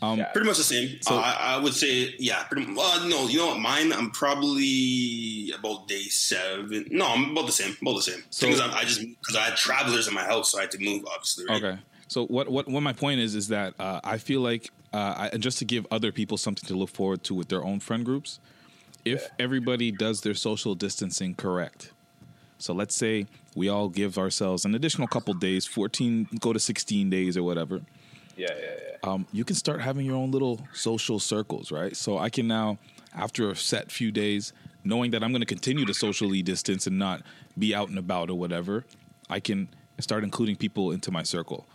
Um, Pretty much the same. So- uh, I, I would say, yeah. Pretty, well, no, you know what? Mine, I'm probably about day seven. No, I'm about the same. About the same. So- Thing I'm, I just because I had travelers in my house, so I had to move. Obviously, right? Okay. So what what what my point is is that uh, I feel like uh, I, and just to give other people something to look forward to with their own friend groups, if everybody does their social distancing correct. So let's say we all give ourselves an additional couple days, 14 go to 16 days or whatever. Yeah, yeah, yeah. Um, you can start having your own little social circles, right? So I can now, after a set few days, knowing that I'm going to continue to socially distance and not be out and about or whatever, I can start including people into my circle.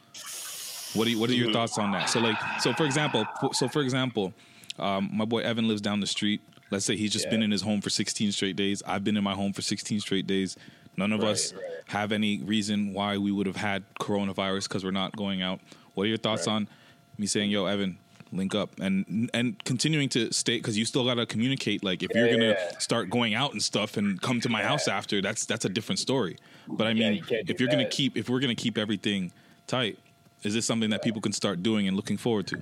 What do you, what are your thoughts on that? So like so for example so for example, um, my boy Evan lives down the street. Let's say he's just been in his home for 16 straight days. I've been in my home for 16 straight days. None of Right, us right. have any reason why we would have had coronavirus because we're not going out. What are your thoughts on me saying, "Yo, Evan, link up," and and continuing to stay because you still got to communicate. Like if Yeah, you're gonna yeah. start going out and stuff and come to my house after, that's that's a different story. But I mean, you if you're gonna keep if we're gonna keep everything tight, is this something that people can start doing and looking forward to?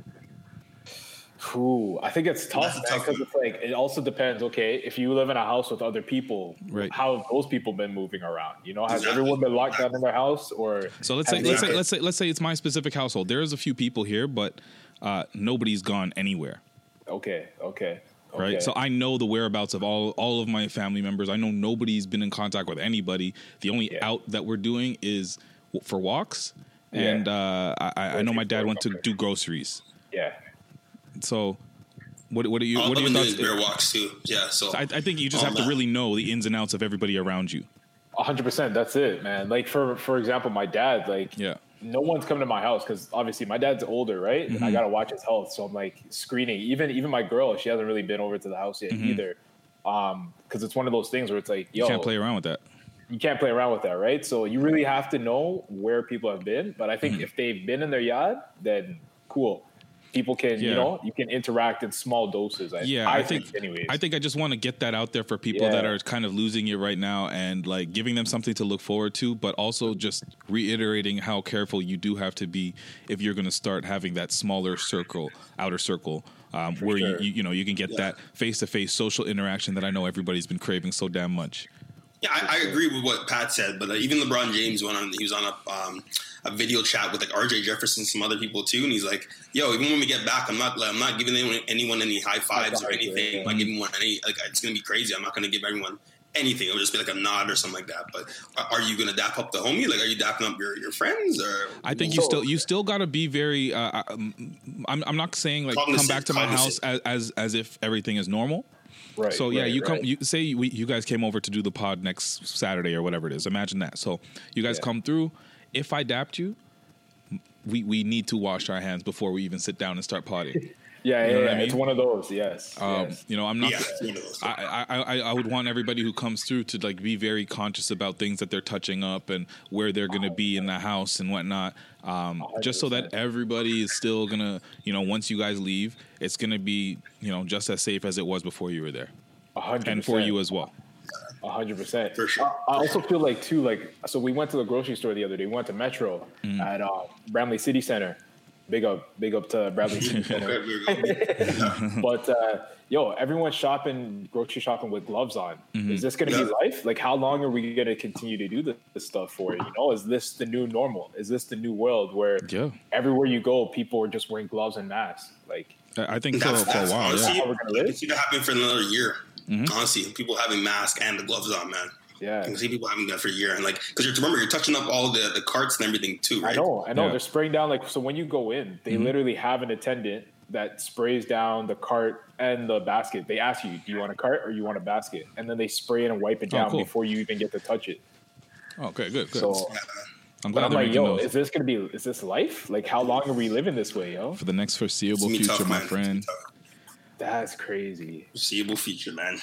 Ooh, I think it's tough, man, because it's like it also depends. Okay, if you live in a house with other people, Right. how have those people been moving around? You know, has Exactly. everyone been locked down in their house, or So let's say let's say let's say let's say it's my specific household. There's a few people here, but uh, nobody's gone anywhere. Okay, okay, right? So I know the whereabouts of all all of my family members. I know nobody's been in contact with anybody. The only out that we're doing is for walks, Yeah. and uh, I, I I know my dad went to do groceries. yeah, So, what what are you All what are I've your been thoughts? doing is bear walks too. Yeah, so I, I think you just all have to really know the ins and outs of everybody around you. hundred percent. That's it, man. Like for for example, my dad, like Yeah. no one's coming to my house because obviously my dad's older, right? And I Mhm. gotta watch his health, so I'm like screening. Even even my girl, she hasn't really been over to the house yet Mhm. either. Um, because it's one of those things where it's like, yo, You can't play around with that. You can't play around with that, right? So you really have to know where people have been. But I think Mm-hmm. if they've been in their yard, then cool. People can, you know, you can interact in small doses. I, Yeah, I, I think, think- anyways. I think I just want to get that out there for people that are kind of losing it right now and like giving them something to look forward to, but also just reiterating how careful you do have to be if you're going to start having that smaller circle, outer circle, um, where sure. you, you you know you can get that face to face social interaction that I know everybody's been craving so damn much. Yeah, I, I agree with what Pat said, but uh, even LeBron James went on. He was on a um, a video chat with like R.J. Jefferson, some other people too, and he's like, "Yo, even when we get back, I'm not like, I'm not giving anyone, anyone any high fives or anything. yeah. I'm not giving one any. Like, it's gonna be crazy. I'm not gonna give everyone anything. It'll just be like a nod or something like that. But are, are you gonna dap up the homie? Like, are you dapping up your, your friends or? I think you still you still got to be very. Uh, um, I'm I'm not saying like come back to my house as, as as if everything is normal. Right, So yeah, right, you come. right. You say we, you guys came over to do the pod next Saturday or whatever it is. Imagine that. So you guys Yeah. come through. If I dapped you, we we need to wash our hands before we even sit down and start potting. yeah, you yeah, know I yeah. It's one of those. Yes. Um, yes. You know, I'm not. Yeah, it's one of those. I, I, I, I would want everybody who comes through to like be very conscious about things that they're touching up and where they're going to be in the house and whatnot. Um, just so that everybody is still gonna, you know, once you guys leave, it's gonna be, you know, just as safe as it was before you were there, A hundred and for you as well. A hundred percent. For sure. I, I also feel like too, like so we went to the grocery store the other day. We went to Metro Mm. at uh, Bramalea City Center. Big up, big up to Bramalea. City Center. but uh, yo, everyone's shopping, grocery shopping with gloves on. Mhm. Is this going to Yeah. be life? Like, how long are we going to continue to do this, this stuff for? You know, is this the new normal? Is this the new world where Yeah. everywhere you go, people are just wearing gloves and masks? Like, I I think for, That's, for a while, honestly, yeah. We're gonna I live? can see that happening for another year. Mhm. Honestly, people having masks and the gloves on, man. yeah. I can see people having that for a year, and like, because you're remember you're touching up all the the carts and everything too, right? I know, I know. Yeah. They're spraying down like so. When you go in, they Mhm. literally have an attendant that sprays down the cart and the basket. They ask you, "Do you want a cart or you want a basket?" And then they spray it and wipe it Oh, down cool. before you even get to touch it. Oh, okay, good, good. So, I'm but glad I'm like, yo, those is this gonna be? Is this life? Like, how long are we living this way, yo? for the next foreseeable It's gonna be future, tough, my man. friend. That's crazy. Foreseeable future, man.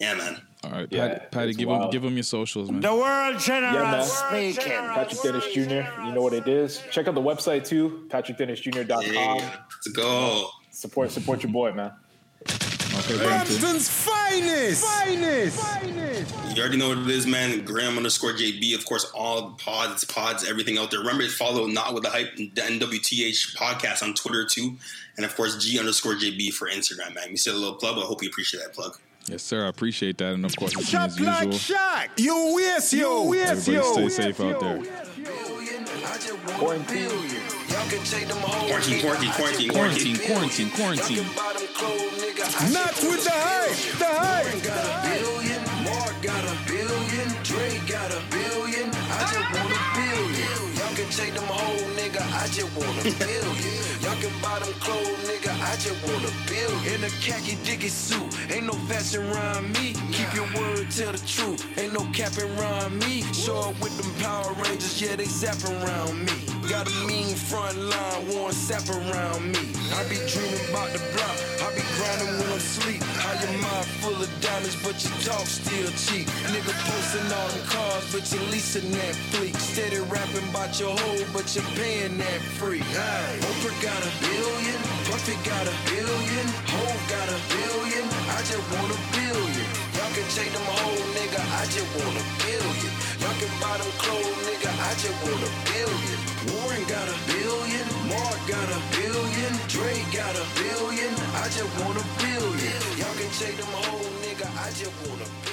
Yeah, man. All right, Yeah, Patty, Patty it's give him give him your socials, man. The world Yeah, general man. speaking. Patrick Dennis Jr. You know what it is. Check out the website too, patrickdennisjr.com. Yeah, let's go. Support support your boy, man. Okay, Brampton. Brampton's finest. Finest. You already know what it is, man. Graham underscore JB. Of course, all pods, pods, everything out there. Remember to follow Not With The Hype, the NWTH podcast on Twitter too. And of course, G underscore JB for Instagram, man. You see a little plug. I hope you appreciate that plug. Yes, sir. I appreciate that, and of course, it's as like usual. Shaq. You waste you. waste Everybody you. stay safe out there. Quarantine. Quarantine, quarantine, quarantine, Quarantine, quarantine. quarantine, quarantine. Not with the hype. The hype. got a billion, Mark got a billion, Dre got a billion. I just want a billion. Y'all can take them whole nigga. I just want a billion. Y'all can buy them clothes, nigga. I just want a billion. In a khaki dicky suit, ain't no fashion around me. Keep your word, tell the truth. Ain't no capping around me. Show up with them Power Rangers, yeah they zapping around me. Got a mean front line, worn sap around me. I be dreaming about the block. I be grinding when I'm sleep. How your mind full of diamonds, but your talk still cheap. Nigga posting all them cars, but you leasing that fleet. Steady rapping about your hoe, but you're paying that free. Oprah got a billion, Puffy got a billion, Hove got a billion. I just want a billion. Y'all can take them whole nigga, I just want a billion. Buy them clothes, nigga, I just want a billion. Warren got a billion, Mark got a billion, Dre got a billion, I just want a billion. Y'all can take them whole nigga, I just want a billion.